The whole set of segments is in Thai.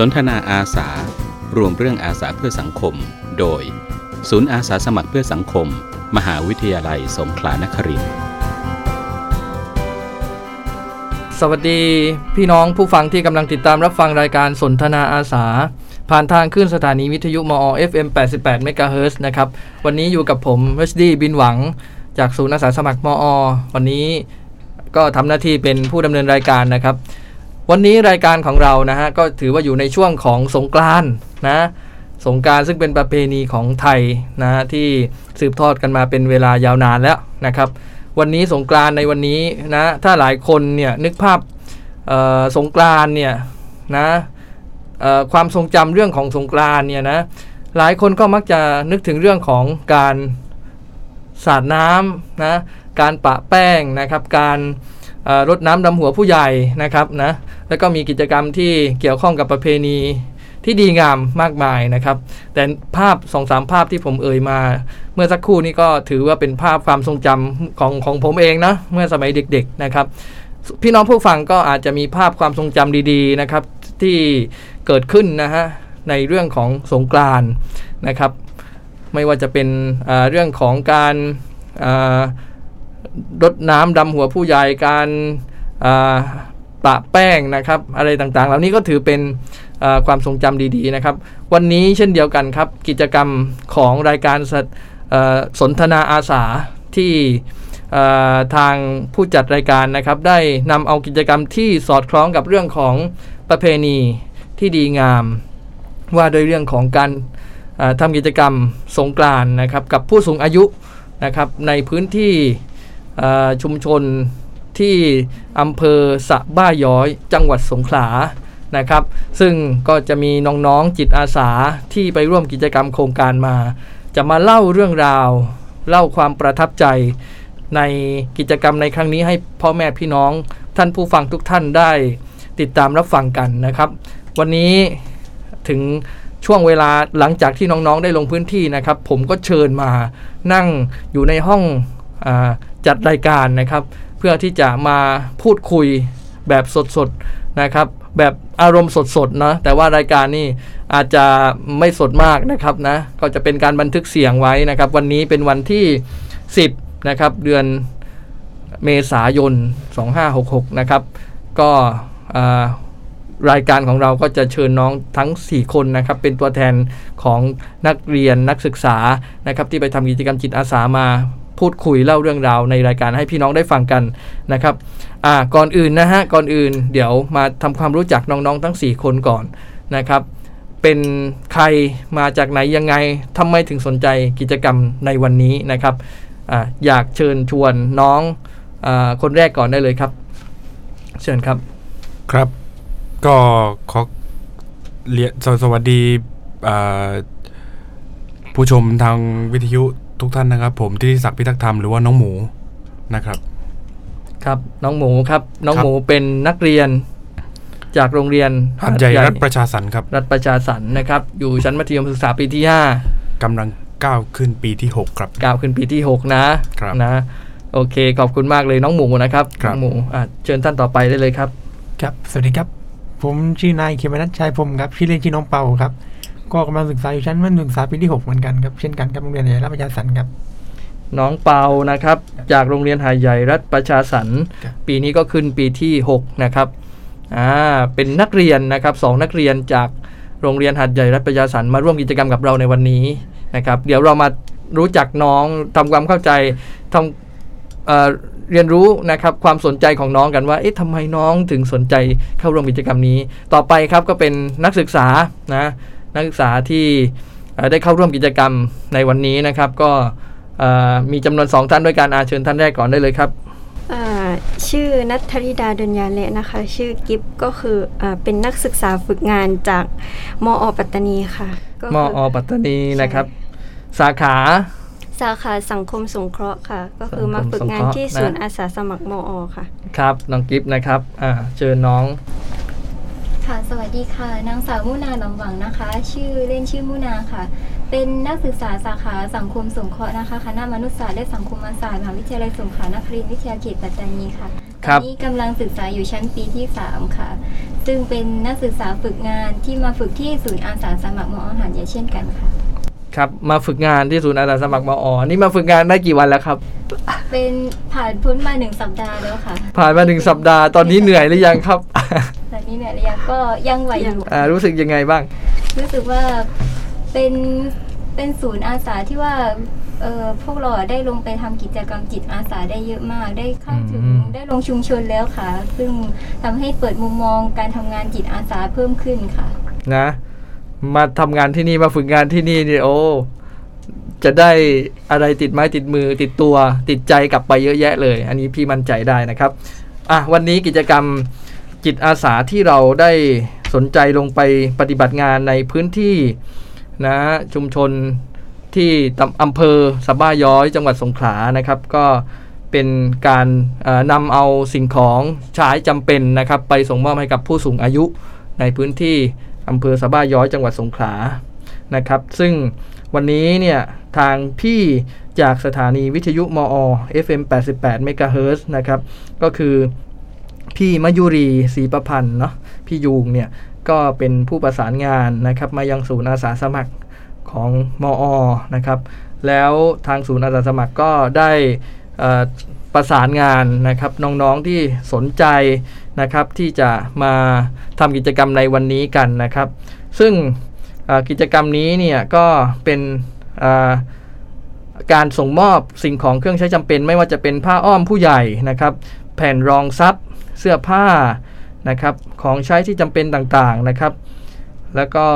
สนทนาอาสา รวมเรื่องอาสาเพื่อสังคม โดย ศูนย์อาสาสมัครเพื่อสังคม มหาวิทยาลัยสงขลานครินทร์สวัสดีพี่น้องผู้ฟังที่กำลังติดตามรับฟังรายการสนทนาอาสา ผ่านทางคลื่นสถานีวิทยุมอ FM 88เมกะเฮิรตซ์นะครับ วันนี้อยู่กับผมเวสดีบินหวัง จากศูนย์อาสาสมัครมอ วันนี้ก็ทำหน้าที่เป็นผู้ดำเนินรายการนะครับ วันนี้รายการของเรานะฮะก็ถือว่าอยู่ในช่วงของสงกรานนะสงการซึ่งเป็นประเพณีของไทยนะที่สืบทอดกันมาเป็นเวลายาวนานแล้วนะครับ วันนี้สงกรานในวันนี้นะถ้าหลายคนเนี่ยนึกภาพสงกรานเนี่ยนะความทรงจำเรื่องของสงกรานเนี่ยนะหลายคนก็มักจะนึกถึงเรื่องของการสาดน้ำนะการปะแป้งนะครับการ รดน้ำดำหัวผู้ใหญ่นะครับนะแล้วก็มีกิจกรรมที่เกี่ยวข้องกับประเพณีที่ดีงามมากมายนะครับ แต่ภาพสองสามภาพที่ผมเอ่ยมา เมื่อสักครู่นี้ก็ถือว่าเป็นภาพความทรงจำของของผมเองนะเมื่อสมัยเด็กๆนะครับ พี่น้องผู้ฟังก็อาจจะมีภาพความทรงจำดีๆนะครับ ที่เกิดขึ้นนะฮะในเรื่องของสงกรานนะครับ ไม่ว่าจะเป็นเรื่องของการอ รดน้ำดำหัวผู้ใหญ่การอ่าปะแป้งนะครับ อะไรต่างๆ เหล่านี้ก็ถือเป็นความทรงจำดีๆนะครับ วันนี้เช่นเดียวกันครับ กิจกรรมของรายการสสนทนาอาสาที่ทางผู้จัดรายการนะครับ ได้นำเอากิจกรรมที่สอดคล้องกับเรื่องของประเพณีที่ดีงาม ว่าโดยเรื่องของการทำกิจกรรมสงกรานนะครับ กับผู้สูงอายุนะครับในพื้นที่ ชุมชนที่อำเภอสะบ้าย้อยจังหวัดสงขลานะครับ ซึ่งก็จะมีน้องๆจิตอาสาที่ไปร่วมกิจกรรมโครงการมา จะมาเล่าเรื่องราว เล่าความประทับใจ ในกิจกรรมในครั้งนี้ให้พ่อแม่พี่น้องท่านผู้ฟังทุกท่านได้ติดตามรับฟังกันนะครับ วันนี้ถึงช่วงเวลาหลังจากที่น้องๆได้ลงพื้นที่นะครับ ผมก็เชิญมานั่งอยู่ในห้องอา จัดรายการนะครับ เพื่อที่จะมาพูดคุยแบบสดๆนะครับแบบอารมณ์สดๆนะแต่ว่ารายการนี่อาจจะไม่สดมากนะครับนะก็จะเป็นการบันทึกเสียงไว้นะครับ วันนี้เป็นวันที่ 10นะครับเดือนเมษายน 2566นะครับก็อ่ารายการของเราก็จะเชิญน้องทั้ง 4 คนนะครับเป็นตัวแทนของนักเรียนนักศึกษานะครับที่ไปทำกิจกรรมจิตอาสามา พูดคุยเล่าเรื่องราวในรายการให้พี่น้องได้ฟังกันนะครับอ่าก่อนอื่นนะฮะก่อนอื่น เดี๋ยวมาทำความรู้จักน้องๆทั้ง 4 คนก่อนนะครับ เป็นใครมาจากไหนยังไงทำไมถึงสนใจกิจกรรมในวันนี้นะครับออยากเชิญชวนน้องอคนแรกก่อนได้เลยครับ เชิญครับครับก็ขอเรียนสวัสดีผู้ชมทางวิทยุ ทุกท่านนะครับ ผมที่ศักดิ์พิทักษ์ธรรมหรือว่าน้องหมูนะครับครับน้องหมูครับน้องครับหมูเป็นนักเรียนจากโรงเรียนหัดใหญ่รัฐประชาสรรค์ครับ รัฐประชาสรรค์นะครับ อยู่ชั้นมัธยมศึกษาปีที่5กำลังก้าวขึ้นปีที่ 6 ครับก้าวขึ้นปีที่ 6 นะครับนะ โอเค ขอบคุณมากเลยน้องหมูนะครับครับน้องหมูอะเชิญท่านต่อไปได้เลยครับ ครับ สวัสดีครับ ผมชื่อนายเขมนัทชัยพรหมครับชื่อเล่นชื่อน้องเปาครับ ก็กำลังศึกษาอยู่ชั้นมัธยมศึกษาปีที่ 6 เหมือนกันครับ เช่นกันครับโรงเรียนใหญ่รับประชาสันครับ น้องเปานะครับ จากโรงเรียนหาดใหญ่รัฐประชาสรรค์ครับ ปีนี้ก็ขึ้นปีที่ 6 นะครับอ่าเป็นนักเรียนนะครับสองนักเรียนจากโรงเรียนหาดใหญ่รัฐประชาสรรค์มาร่วมกิจกรรมกับเราในวันนี้นะครับ เดี๋ยวเรามารู้จักน้องทำความเข้าใจทำเอ่อเรียนรู้นะครับความสนใจของน้องกันว่าเอ๊ะทำไมน้องถึงสนใจเข้าร่วมกิจกรรมนี้ ต่อไปครับก็เป็นนักศึกษานะ นักศึกษาที่เอ่อได้เข้าร่วมกิจกรรมในวันนี้นะครับ ก็เอ่อมีจำนวนสองท่านด้วยการอาเชิญท่านแรกก่อนได้เลยครับอ่าชื่อนัทธริดาดนยาเละนะคะ ชื่อกิฟก็คืออาเป็นนักศึกษาฝึกงานจากมอปัตตานีค่ะก็มคืออปัตตานีนะครับ สาขาสาขาสังคมสงเคราะห์ค่ะ ก็คือมาฝึกงานสังคมสงเคราะห์ที่นะศูนย์อาสาสมัครมอค่ะ ครับน้องกิฟต์นะครับอ่าเชิญน้อง ค่ะสวัสดีค่ะ นางสาวมุนาหนอมหวังนะคะ ชื่อเล่นชื่อมุนาค่ะ เป็นนักศึกษาสาขาสังคมสงเคราะห์นะคะคณะมนุษยศาสตร์และสังคมศาสตร์มหาวิทยาลัยสงขลานครินทร์วิทยาเขตปัตตานีค่ะครัตอบนนี้กำลังศึกษาอยู่ชั้นปีที่ 3 ค่ะ ซึ่งเป็นนักศึกษาฝึกงานที่มาฝึกที่ศูนย์อาสาสมัครมออาหารยาเช่นกันค่ะ ครับมาฝึกงานที่ศูนย์อาสาสมัครมอนี่มาฝึกงานได้กี่วันแล้วครับ เป็นผ่านพ้นมาหนึ่งสัปดาห์แล้วค่ะ ผ่านมาหนึ่งสัปดาห์ตอนนี้เหนื่อยหรือยังครับตอ นนี้เนี่ยระยะก็ยังไหวอยู่อ่ารู้สึกยังไงบ้าง รู้สึกว่าเป็นเป็นศูนย์อาสาที่ว่าเออพวกเราอะได้ลงไปทำกิจกรรมจิตอาสาได้เยอะมาก ได้เข้าถึงอืมได้ลงชุมชนแล้วค่ะ ซึ่งทำให้เปิดมุมมองการทำงานจิตอาสาเพิ่มขึ้นค่ะ นะ มาทำงานที่นี่มาฝึกงานที่นี่นี่โอ้จะได้อะไรติดไม้ติดมือติดตัวติดใจกลับไปเยอะแยะเลย อันนี้พี่มั่นใจได้นะครับอะวันนี้กิจกรรม จิตอาสาที่เราได้สนใจลงไปปฏิบัติงานในพื้นที่นะชุมชนที่อำเภอสบ้าย้อยจังหวัดสงขลานะครับ ก็เป็นการนำเอาสิ่งของใช้จำเป็นนะครับ ไปส่งมอบให้กับผู้สูงอายุในพื้นที่อำเภอสบ้าย้อยจังหวัดสงขลานะครับ ซึ่งวันนี้เนี่ยทางพี่จากสถานีวิทยุมอ FM 88เมกะเฮิร์นะครับ ก็คือ พี่มยุรีศรีประพันธ์เนาะพี่ยูงเนี่ยก็เป็นผู้ประสานงานนะครับมายังศูนย์อาสาสมัครของมอนะครับแล้วทางศูนย์อาสาสมัครก็ได้ประสานงานนะครับน้องๆที่สนใจนะครับที่จะมาทำกิจกรรมในวันนี้กันนะครับ ซึ่งกิจกรรมนี้เนี่ยก็เป็นการส่งมอบสิ่งของเครื่องใช้จำเป็น ไม่ว่าจะเป็นผ้าอ้อมผู้ใหญ่นะครับ แผ่นรองซับ เสื้อผ้านะครับของใช้ที่จำเป็นต่างๆนะครับ แล้วก็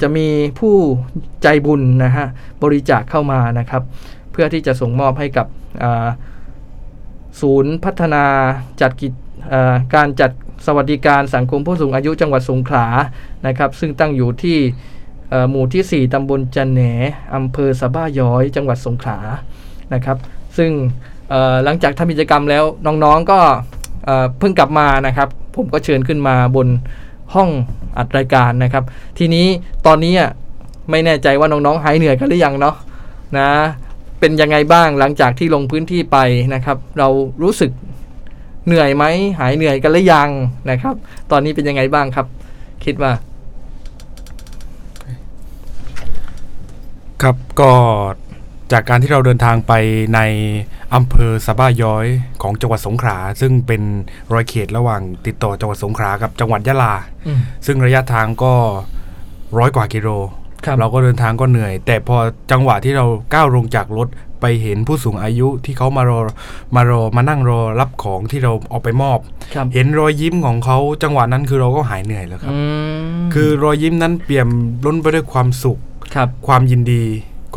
จะมีผู้ใจบุญนะฮะบริจาคเข้ามานะครับ เพื่อที่จะส่งมอบให้กับศูนย์พัฒนาจัดกิจการจัดสวัสดิการสังคมผู้สูงอายุจังหวัดสงขลานะครับ ซึ่งตั้งอยู่ที่หมู่ที่ 4 ตำบลจันแหนอำเภอสะบ้าย้อย จังหวัดสงขลานะครับ ซึ่งหลังจากทำกิจกรรมแล้วน้องๆก็ เพิ่งกลับมานะครับ ผมก็เชิญขึ้นมาบนห้องอัดรายการนะครับ ทีนี้ตอนนี้อะไม่แน่ใจว่าน้องๆหายเหนื่อยกันหรือยังเนาะนะเป็นยังไงบ้างหลังจากที่ลงพื้นที่ไปนะครับ เรารู้สึกเหนื่อยไหมหายเหนื่อยกันหรือยังนะครับ ตอนนี้เป็นยังไงบ้างครับ คิดว่า ครับก็ จากการที่เราเดินทางไปในอำเภอสะบ้าย้อยของจังหวัดสงขลาซึ่งเป็นรอยเขตระหว่างติดต่อจังหวัดสงขลากับจังหวัดยะลาอืมซึ่งระยะทางก็ร้อยกว่ากิโลครับเราก็เดินทางก็เหนื่อย แต่พอจังหวะที่เราก้าวลงจากรถไปเห็นผู้สูงอายุที่เขามารอมารอมานั่งรอรับของที่เราเอาไปมอบครับเห็นรอยยิ้มของเขาจังหวะนั้นคือเราก็หายเหนื่อยแล้วครับอืมคือรอยยิ้มนั้นเปี่ยมล้นไปด้วยความสุขครับความยินดี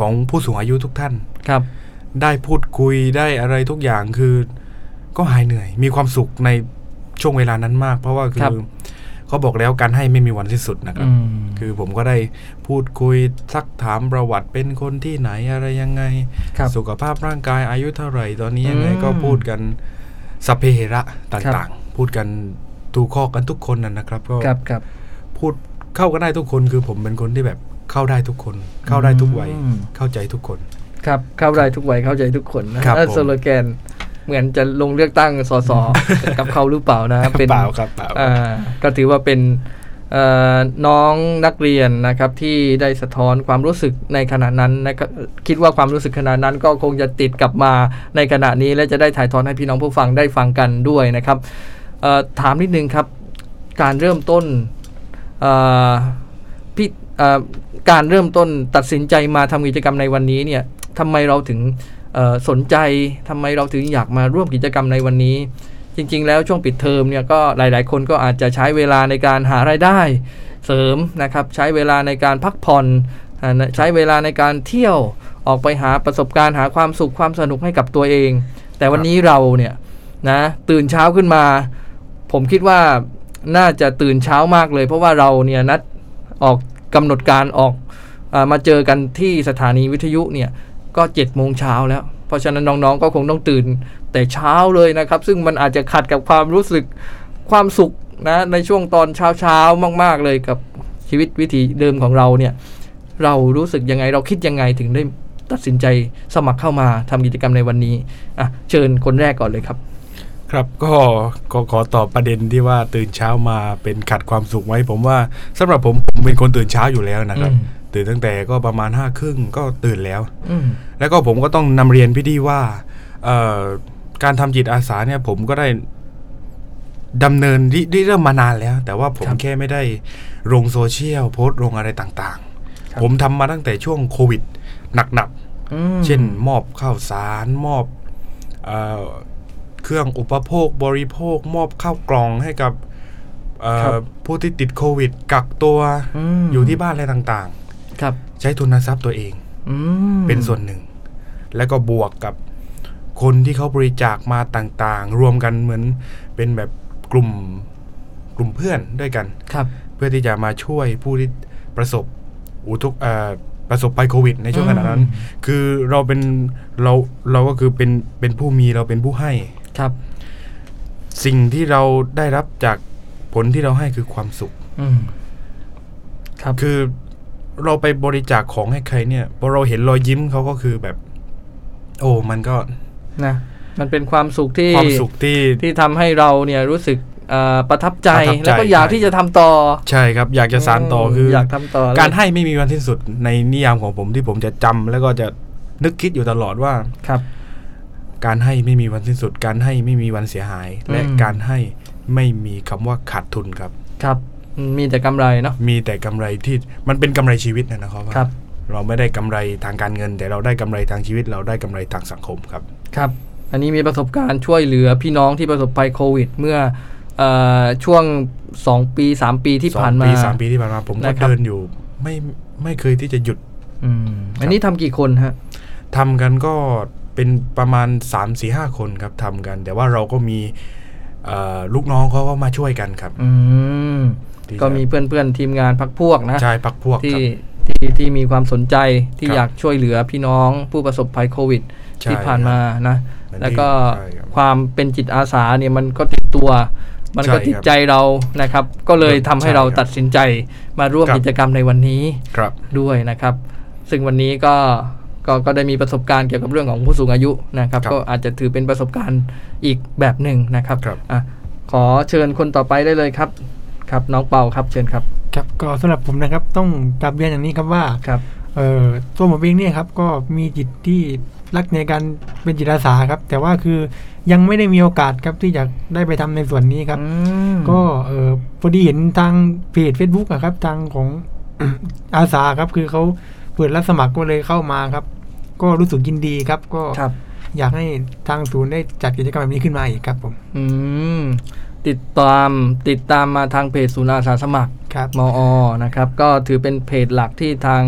ของผู้สูงอายุทุกท่านครับ ได้พูดคุยได้อะไรทุกอย่างคือ ก็หายเหนื่อย มีความสุขในช่วงเวลานั้นมาก เพราะว่าคือเขาบอกแล้วการให้ไม่มีวันสิ้นสุดนะครับอืมคือผมก็ได้พูดคุยซักถามประวัติเป็นคนที่ไหนอะไรยังไงครับสุขภาพร่างกายอายุเท่าไหร่ตอนนี้ยังไงอืมก็พูดกันสัพเพเหระต่างๆ พูดกันถูกข้อกันทุกคนนะนะครับ ก็ครับครับพูดเข้ากันได้ทุกคนคือผมเป็นคนที่แบบ เข้าได้ทุกคน เข้าได้ทุกวัยอืมเข้าใจทุกคน ครับเข้าได้ทุกวัยเข้าใจทุกคนนะครับนั่นผมสโลแกนเหมือนจะลงเลือกตั้งสสกับเขาหรือเปล่านะเป็นเปล่าครับเปล่าอ่าก็ถือว่าเป็นเอ่อน้องนักเรียนนะครับที่ได้สะท้อนความรู้สึกในขณะนั้นนะครับคิดว่าความรู้สึกขณะนั้นก็คงจะติดกลับมาในขณะนี้ และจะได้ถ่ายทอดให้พี่น้องผู้ฟังได้ฟังกันด้วยนะครับเอ่อถามนิดนึงครับ การเริ่มต้นเอ่อพี่เอ่อ การเริ่มต้นตัดสินใจมาทำกิจกรรมในวันนี้เนี่ยทำไมเราถึงสนใจทำไมเราถึงอยากมาร่วมกิจกรรมในวันนี้ จริง ๆ แล้วช่วงปิดเทอมเนี่ยก็หลาย ๆ คนก็อาจจะใช้เวลาในการหารายได้เสริมนะครับ ใช้เวลาในการพักผ่อนใช้เวลาในการเที่ยวออกไปหาประสบการณ์หาความสุขความสนุกให้กับตัวเอง แต่วันนี้เราเนี่ยนะตื่นเช้าขึ้นมา ผมคิดว่าน่าจะตื่นเช้ามากเลย เพราะว่าเราเนี่ยนัดออก กำหนดการออกอมาเจอกันที่สถานีวิทยุเนี่ยก็เจ็ดโมงเช้าแล้ว เพราะฉะนั้นน้องๆก็คงต้องตื่นแต่เช้าเลยนะครับ ซึ่งมันอาจจะขัดกับความรู้สึกความสุขนะในช่วงตอนเช้าๆมาก ๆเลยกับชีวิตวิถีเดิมของเราเนี่ยเรารู้สึกยังไงเราคิดยังไงถึงได้ตัดสินใจสมัครเข้ามาทำกิจกรรมในวันนี้อะเชิญคนแรกก่อนเลยครับ ครับก็ก็ขอตอบประเด็นที่ว่าตื่นเช้ามาเป็นขัดความสุขไหมผมว่าสำหรับผมผมเป็นคนตื่นเช้าอยู่แล้วนะครับอืมตื่นตั้งแต่ก็ประมาณห้าครึ่งก็ตื่นแล้วอืมแล้วก็ผมก็ต้องนำเรียนพี่ดีว่าเอ่อการทำจิตอาสาเนี่ยผมก็ได้ดำเนินที่ที่เริ่มมานานแล้ว แต่ว่าผมครับแค่ไม่ได้ลงโซเชียลโพสต์ลงอะไรต่างครับๆผมทำมาตั้งแต่ช่วงโควิดหนักๆอืมเช่นมอบข้าวสารมอบ เออเครื่องอุปโภคบริโภคมอบข้าวกล่องให้กับเอ่อครับผู้ที่ติดโควิด กักตัวมอยู่ที่บ้านอะไรต่างครับๆใช้ทุนทรัพย์ตัวเองอืมเป็นส่วนหนึ่ง แล้วก็บวกกับคนที่เขาบริจาคมาต่างๆ รวมกันเหมือนเป็นแบบกลุ่มกลุ่มเพื่อนด้วยกันครับ เพื่อที่จะมาช่วยผู้ที่ประสบอุทุกเอ่อประสบภัยโควิด ในช่วงขณะนั้นอืมคือเราเป็นเราเราก็คือเป็นเป็นผู้มีเราเป็นผู้ให้ ครับ สิ่งที่เราได้รับจากผลที่เราให้คือความสุขอืมครับคือเราไปบริจาคของให้ใครเนี่ยพอเราเห็นรอยยิ้มเขาก็คือแบบ โอ้มันก็นะมันเป็นความสุขที่ความสุขที่ที่ทำให้เราเนี่ยรู้สึกเอ่อประทับใจประทับใจแล้วก็อยากใช่ที่จะทำต่อ ใช่ครับ อยากจะสานต่อคือออยากทำต่อ การให้ไม่มีวันสิ้นสุดในนิยามของผมที่ผมจะจำแล้วก็จะนึกคิดอยู่ตลอดว่าครับ การให้ไม่มีวันสิ้นสุด การให้ไม่มีวันเสียหาย และอืมการให้ไม่มีคำว่าขาดทุนครับ ครับอืมมีแต่กำไรเนาะมีแต่กำไรที่มันเป็นกำไรชีวิตนะนะครับว่าครับ เราไม่ได้กำไรทางการเงิน แต่เราได้กำไรทางชีวิต เราได้กำไรทางสังคมครับ ครับ อันนี้มีประสบการณ์ช่วยเหลือพี่น้องที่ประสบภัยโควิด เมื่อเออช่วง 2 ปี 3 ปีที่ผ่านสองมาปีสามปีที่ผ่านมาผมก็นะครับเดินอยู่ไม่ไม่เคยที่จะหยุดอืมอันนี้ทำกี่คนฮะทำกันก็ เป็นประมาณ3ามสี่ห้าคนครับทำกัน แต่ว่าเราก็มีเอ่อลูกน้องเขาก็มาช่วยกันครับอืมที่ก็มีเพื่อนๆทีมงานพักพวกนะใช่พักพวกคที่รับที่ที่มีความสนใจที่ครับอยากช่วยเหลือพี่น้องผู้ประสบภัยโควิดใช่ที่ผ่านมานะเหมือนที่แล้วก็ใช่ครับความเป็นจิตอาสาเนี่ยมันก็ติดตัว มันก็ใช่ครับติดใจเรานะครับ ก็เลยทำให้ใช่เราครับตัดสินใจมาร่วมครับกิจกรรมในวันนี้ครับด้วยนะครับ ซึ่งวันนี้ก็ ก็ก็ได้มีประสบการณ์เกี่ยวกับเรื่องของผู้สูงอายุนะครับครับก็อาจจะถือเป็นประสบการณ์อีกแบบหนึ่งนะครับครับอะขอเชิญคนต่อไปได้เลยครับ ครับน้องเปาครับเชิญครับ ครับก็สำหรับผมนะครับต้องกลับเรียนอย่างนี้ครับว่าครับเอ่อตัวผมเองเนี่ยครับก็มีจิตที่รักในการเป็นจิตอาสาครับ แต่ว่าคือยังไม่ได้มีโอกาสครับที่จะได้ไปทำในส่วนนี้ครับอืมก็เออพอดีเห็นทางเพจ Facebook อะครับ ทางของอาสาครับ คือเขา เปิดรับสมัครก็เลยเข้ามาครับ ก็รู้สึกยินดีครับก็ครับอยากให้ทางศูนย์ได้จัดกิจกรรมแบบนี้ขึ้นมาอีกครับผม อืม ติดตามติดตามมาทางเพจศูนย์อาสาสมัครครับมอ นะครับก็ถือเป็นเพจหลักที่ทาง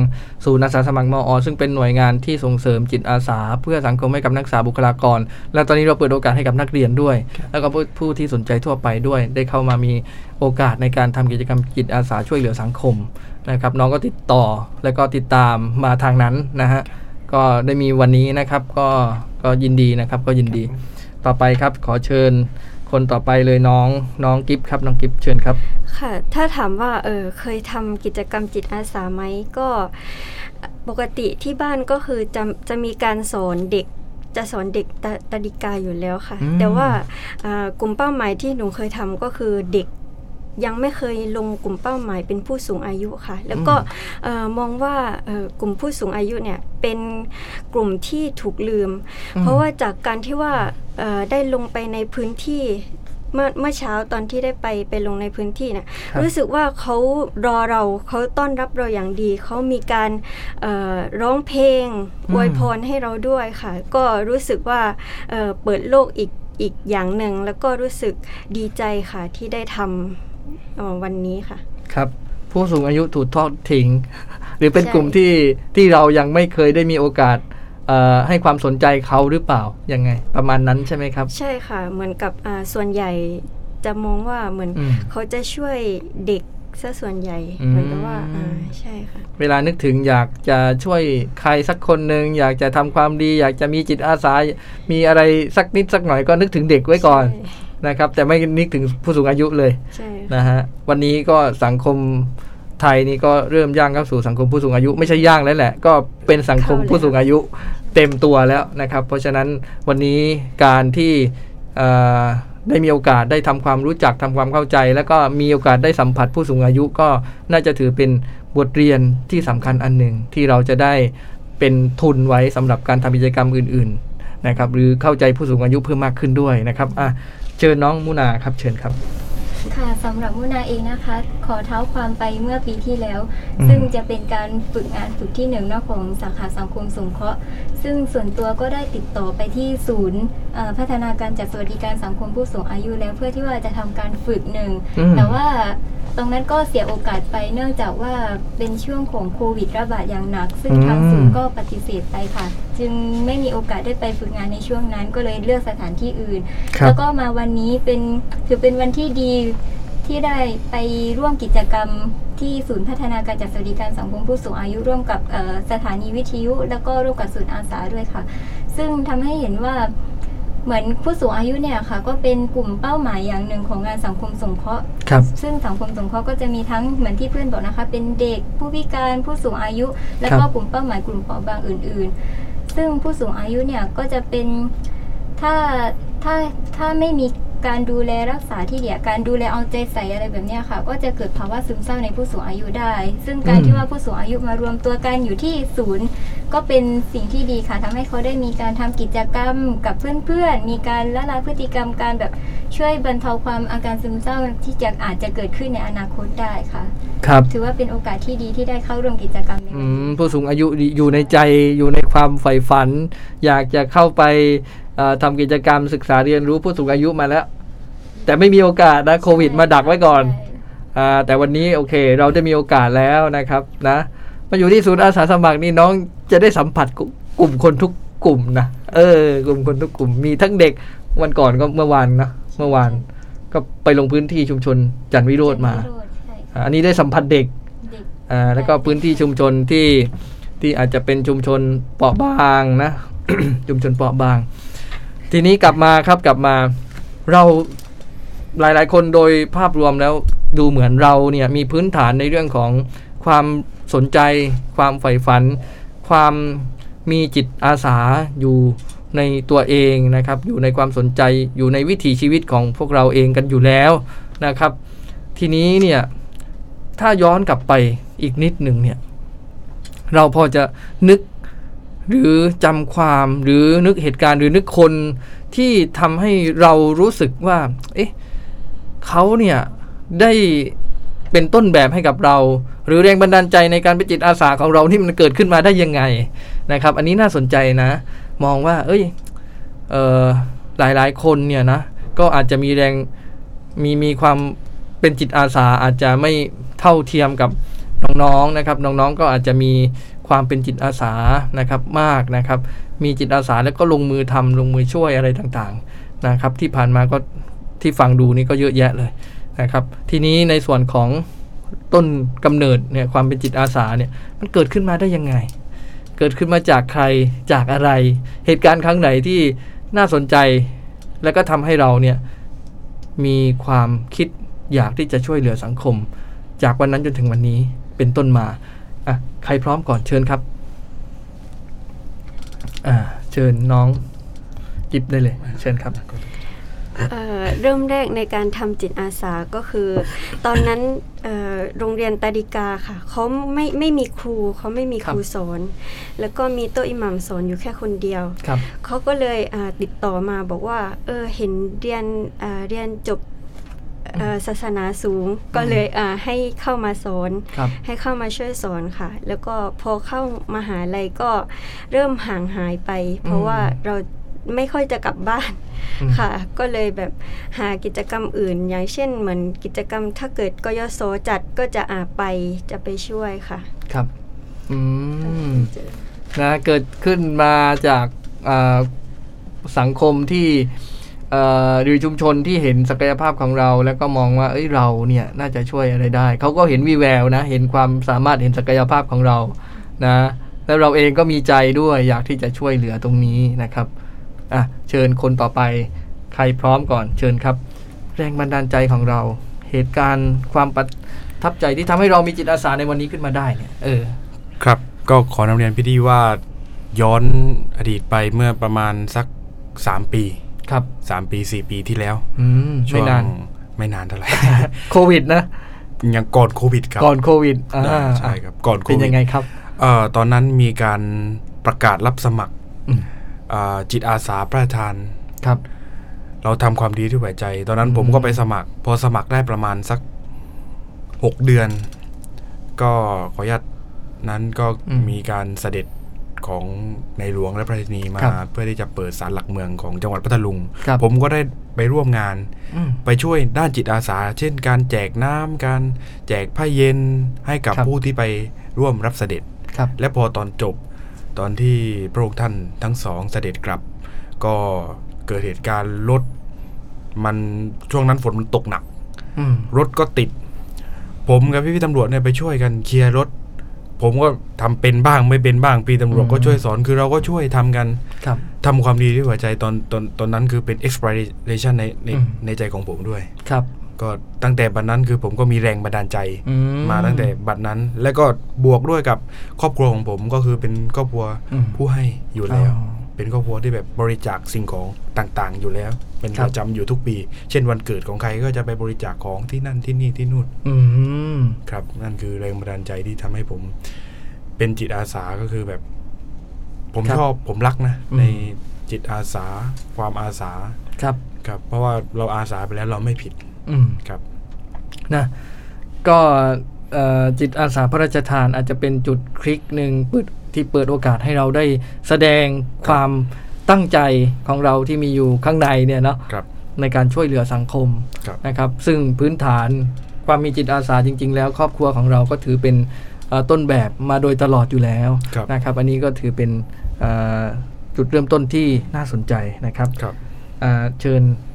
ศูนย์อาสาสมัครมอ ซึ่งเป็นหน่วยงานที่ส่งเสริมจิตอาสา เพื่อสังคมให้กับนักศึกษาบุคลากร และตอนนี้เราเปิดโอกาสให้กับนักเรียนด้วย แล้วก็ผู้ผู้ที่สนใจทั่วไปด้วย ได้เข้ามามีโอกาสในการทำกิจกรรมจิตอาสาช่วยเหลือสังคมนะครับน้องก็ติดต่อแล้วก็ติดตามมาทางนั้นนะฮะก็ได้มีวันนี้นะครับก็ก็ยินดีนะครับก็ยินดีต่อไปครับขอเชิญ คนต่อไปเลยน้องน้องกิฟครับน้องกิฟเชิญครับ ค่ะ ถ้าถามว่าเออเคยทำกิจกรรมจิตอาสาไหมก็ปกติที่บ้านก็คือจะจะมีการสอนเด็กจะสอนเด็กตะตะดิกาอยู่แล้วค่ะอืมแต่ว่าอ่ากลุ่มเป้าหมายที่หนูเคยทำก็คือเด็ก ยังไม่เคยลงกลุ่มเป้าหมายเป็นผู้สูงอายุค่ะ แล้วก็เอ่อมองว่าเอ่อกลุ่มผู้สูงอายุเนี่ยเป็นกลุ่มที่ถูกลืม เพราะว่าจากการที่ว่าเอ่อได้ลงไปในพื้นที่เมื่อเมื่อเช้าตอนที่ได้ไปไปลงในพื้นที่เนี่ยครับรู้สึกว่าเขารอเราเขาต้อนรับเราอย่างดี เขามีการเอ่อร้องเพลงอืมอวยพรให้เราด้วยค่ะ ก็รู้สึกว่าเอ่อเปิดโลกอีกอีกอย่างหนึ่งแล้วก็รู้สึกดีใจค่ะที่ได้ทำเอ่อ วันนี้ค่ะ ครับ ผู้สูงอายุถูกทอดทิ้งหรือเป็นใช่กลุ่มที่ที่เรายังไม่เคยได้มีโอกาสเอ่อให้ความสนใจเขาหรือเปล่ายังไง ประมาณนั้นใช่ไหมครับ ใช่ค่ะ เหมือนกับอ่าส่วนใหญ่จะมองว่าเหมือนอืมเขาจะช่วยเด็กซะส่วนใหญ่อืมเหมือนกับว่าอ่าใช่ค่ะ เวลานึกถึงอยากจะช่วยใครสักคนหนึ่งอยากจะทำความดี อยากจะมีจิตอาสา มีอะไรสักนิดสักหน่อยก็นึกถึงเด็กไว้ก่อน นะครับ แต่ไม่นึกถึงผู้สูงอายุเลยใช่ค่ะนะฮะวันนี้ก็สังคมไทยนี่ก็เริ่มย่างเข้าสู่สังคมผู้สูงอายุ ไม่ใช่ย่างแล้วแหละ ก็เป็นสังคมผู้สูงอายุเต็มตัวแล้วนะครับ เพราะฉะนั้นวันนี้การที่เอ่อได้มีโอกาสได้ทำความรู้จักทำความเข้าใจ แล้วก็มีโอกาสได้สัมผัสผู้สูงอายุก็น่าจะถือเป็นบทเรียนที่สำคัญอันหนึ่งที่เราจะได้เป็นทุนไว้สำหรับการทำกิจกรรมอื่น ๆนะครับ หรือเข้าใจผู้สูงอายุเพิ่มมากขึ้นด้วยนะครับอะ เชิญน้องมุนาครับเชิญครับ ค่ะสำหรับมุนาเองนะคะ ขอเท้าความไปเมื่อปีที่แล้วอืมซึ่งจะเป็นการฝึกงานฝึกที่หนึ่งเนอกของสาขาสังคมสงเคราะห์ ซึ่งส่วนตัวก็ได้ติดต่อไปที่ศูนย์เอ่อพัฒนาการจัดสวัสดิการสังคมผู้สูงอายุแล้วเพื่อที่ว่าจะทำการฝึกหนึ่งอืมแต่ว่าตรงนั้นก็เสียโอกาสไปเนื่องจากว่าเป็นช่วงของโควิดระบาดอย่างหนัก ซึ่งทางศูนย์ก็ปฏิเสธไปค่ะ จึงไม่มีโอกาสได้ไปฝึกงานในช่วงนั้น ก็เลยเลือกสถานที่อื่นครับแล้วก็มาวันนี้เป็นถือเป็นวันที่ดีที่ได้ไปร่วมกิจกรรมที่ศูนย์พัฒนาการจัดสวัสดิการสังคมผู้สูงอายุร่วมกับเอ่อสถานีวิทยุ แล้วก็ร่วมกับศูนย์อาสาด้วยค่ะ ซึ่งทำให้เห็นว่าเหมือนผู้สูงอายุเนี่ยค่ะ ก็เป็นกลุ่มเป้าหมายอย่างหนึ่งของงานสังคมสงเคราะห์ครับซึ่งสังคมสงเคราะห์ก็จะมีทั้งเหมือนที่เพื่อนบอกนะคะ เป็นเด็กผู้พิการผู้สูงอายุ แล้วก็ครับกลุ่มเป้าหมายกลุ่มเปราะบางอื่น ๆ ซึ่งผู้สูงอายุเนี่ยก็จะเป็นถ้าถ้าถ้าไม่มีการดูแลรักษาที่เดียการดูแลเอาใจใส่อะไรแบบเนี้ยค่ะ ก็จะเกิดภาวะซึมเศร้าในผู้สูงอายุได้ ซึ่งการอืมที่ว่าผู้สูงอายุมารวมตัวกันอยู่ที่ศูนย์ ก็เป็นสิ่งที่ดีค่ะทำให้เขาได้มีการทำกิจกรรมกับเพื่อนๆ มีการละลายพฤติกรรมการแบบ ช่วยบรรเทาความอาการซึมเศร้าที่จะอาจจะเกิดขึ้นในอนาคตได้ค่ะ ครับ ถือว่าเป็นโอกาสที่ดีที่ได้เข้าร่วมกิจกรรมในอืวันนี้มผู้สูงอายุอยู่ในใจอยู่ในความใฝ่ฝัน อยากจะเข้าไปเอ่อทำกิจกรรมศึกษาเรียนรู้ผู้สูงอายุมาแล้ว แต่ไม่มีโอกาสนะโควิดมาดักไว้ก่อนอ่าแต่วันนี้โอเค เราได้มีโอกาสแล้วนะครับนะมาอยู่ที่ศูนย์อาสาสมัครนี่น้องจะได้สัมผัสกลุ่มกลุ่มคนทุกกลุ่มนะเออกลุ่มคนทุกกลุ่มมีทั้งเด็กวันก่อนก็เมื่อวานนะ เมื่อวาน ก็ไปลงพื้นที่ชุมชนจันทร์วิโรธมาจันทร์วิโรจน์ใช่อ่าอันนี้ได้สัมผัสเด็กเด็กอ่าแล้วก็พื้นที่ชุมชนที่ที่อาจจะเป็นชุมชนเปราะบางนะชุมชนเปราะบาง ทีนี้กลับมาครับกลับมาเราหลาย ๆ คนโดยภาพรวมแล้วดูเหมือนเราเนี่ยมีพื้นฐานในเรื่องของความสนใจ ความใฝ่ฝัน ความมีจิตอาสาอยู่ ในตัวเองนะครับ อยู่ในความสนใจอยู่ในวิถีชีวิตของพวกเราเองกันอยู่แล้วนะครับ ทีนี้เนี่ยถ้าย้อนกลับไปอีกนิดหนึ่งเนี่ยเราพอจะนึกหรือจำความหรือนึกเหตุการณ์หรือนึกคนที่ทำให้เรารู้สึกว่า เอ๊ะเขาเนี่ยได้เป็นต้นแบบให้กับเรา หรือแรงบันดาลใจในการเป็นจิตอาสาของเราที่มันเกิดขึ้นมาได้ยังไงนะครับ อันนี้น่าสนใจนะ มองว่า เอ้ยเออหลายๆ คนเนี่ยนะ ก็อาจจะมีแรงมีมีความเป็นจิตอาสาอาจจะไม่เท่าเทียมกับน้องๆนะครับน้องๆก็อาจจะมีความเป็นจิตอาสานะครับมากนะครับ มีจิตอาสาแล้วก็ลงมือทำลงมือช่วยอะไรต่างๆนะครับ ที่ผ่านมาก็ที่ฟังดูนี่ก็เยอะแยะเลยนะครับ ทีนี้ในส่วนของต้นกำเนิดเนี่ยความเป็นจิตอาสาเนี่ยมันเกิดขึ้นมาได้ยังไง เกิดขึ้นมาจากใครจากอะไร เหตุการณ์ครั้งไหนที่น่าสนใจ แล้วก็ทำให้เราเนี่ยมีความคิดอยากที่จะช่วยเหลือสังคม จากวันนั้นจนถึงวันนี้เป็นต้นมาอะใครพร้อมก่อนเชิญครับอ่าเชิญน้องจิบได้เลย เชิญครับ เอ่อเริ่มแรกในการทำจิตอาสาก็คือ ตอนนั้นเอ่อโรงเรียนตาดิกาค่ะเขาไม่ไม่มีครูเขาไม่มีครูครับสอนแล้วก็มีโต๊ะอิหมัมสอนอยู่แค่คนเดียวครับเขาก็เลยอ่าติดต่อมาบอกว่าเออเห็นเรียนอ่าเรียนจบเอ่อศาสนาสูงก็เลยอ่าให้เข้ามาสอนครับให้เข้ามาช่วยสอนค่ะ แล้วก็พอเข้ามาหาลัยก็เริ่มห่างหายไป เพราะว่าเรา ไม่ค่อยจะกลับบ้านอืมค่ะ ก็เลยแบบหากิจกรรมอื่น อย่างเช่นเหมือนกิจกรรมถ้าเกิดกยศจัดก็จะอาไปจะไปช่วยค่ะ ครับอืมนะเกิดขึ้นมาจากอ่าสังคมที่เอ่อหรือชุมชนที่เห็นศักยภาพของเราแล้วก็มองว่าเอ้ยเราเนี่ยน่าจะช่วยอะไรได้ เขาก็เห็นวีแววนะ เห็นความสามารถเห็นศักยภาพของเรานะแล้วเราเองก็มีใจด้วยอยากที่จะช่วยเหลือตรงนี้นะครับ อะเชิญคนต่อไปใครพร้อมก่อนเชิญครับ แรงบันดาลใจของเรา เหตุการณ์ความประทับใจที่ทำให้เรามีจิตอาสาในวันนี้ขึ้นมาได้เนี่ยเออครับก็ขอนำเรียนพี่ดีว่าย้อนอดีตไปเมื่อประมาณสักสามปีครับสามปีสี่ปีที่แล้วอืมช่ไม่วงนานไม่นานเท่าไหร่โควิดนะยังก่อนโควิดครับก่อนโควิดอ่าอ่าใช่ครับก่อนโคเป็นวิยัดงไงครับเอ่อตอนนั้นมีการประกาศรับสมัครอืมอ่า จิตอาสาพระราชทานครับ เราทำความดีด้วยหัวใจ ตอนนั้นอืมผมก็ไปสมัคร พอสมัครได้ประมาณสักหกเดือน ก็ขออนุญาตนั้นก็มีการเสด็จของในหลวงและพระราชินีมา เพื่อที่จะเปิดศาลหลักเมืองของจังหวัดพัทลุงครับผมก็ได้ไปร่วมงานอืมไปช่วยด้านจิตอาสา เช่น การแจกน้ำการแจกผ้าเย็นให้กับครับผู้ที่ไปร่วมรับเสด็จครับและพอตอนจบ ตอนที่พระองค์ท่านทั้งสองเสด็จกลับ ก็เกิดเหตุการณ์รถมันช่วงนั้นฝนมันตกหนักอืมรถก็ติด ผมกับพี่พี่ๆตำรวจเนี่ยไปช่วยกันเคลียร์รถ ผมก็ทำเป็นบ้างไม่เป็นบ้างพี่ตำรวจก็ช่วยสอนคือเราก็ช่วยทำกันครับทำความดีด้วยหัวใจตอนตอนตอนนั้นคือเป็น inspiration ในในอืมในใจของผมด้วย ครับ ก็ตั้งแต่บัดนั้นคือผมก็มีแรงบันดาลใจอืมาตั้งแต่บัดนั้น และก็บวกด้วยกับครอบครัวของผมก็คือเป็นครอบครัวอืมผู้ให้อยู่แล้วอ๋อเป็นครอบครัวที่แบบบริจาคสิ่งของต่างๆ อยู่แล้ว เป็นครัปบระจำอยู่ทุกปี เช่นวันเกิดของใครก็จะไปบริจาคของที่นั่นที่นี่ที่นู่นอืมครับ นั่นคือแรงบันดาลใจที่ทำให้ผมเป็นจิตอาสาก็คือแบบ ผมครับชอบผมรักนะอืมในจิตอาสา ความอาสาครับครับ เพราะว่าเราอาสาไปแล้วเราไม่ผิด อืมครับนะก็เอ่อจิตอาสาพระราชทานอาจจะเป็นจุดคลิกหนึ่งเปิดที่เปิดโอกาสให้เราได้แสดงความตั้งใจของเราที่มีอยู่ข้างในเนี่ยเนาะครับในการช่วยเหลือสังคมครับนะครับ ซึ่งพื้นฐานความมีจิตอาสาจริง ๆ แล้ว ครอบครัวของเราก็ถือเป็นเอ่อต้นแบบมาโดยตลอดอยู่แล้วครับนะครับ อันนี้ก็ถือเป็นเอ่อจุดเริ่มต้นที่น่าสนใจนะครับครับอ่าเชิญอ่า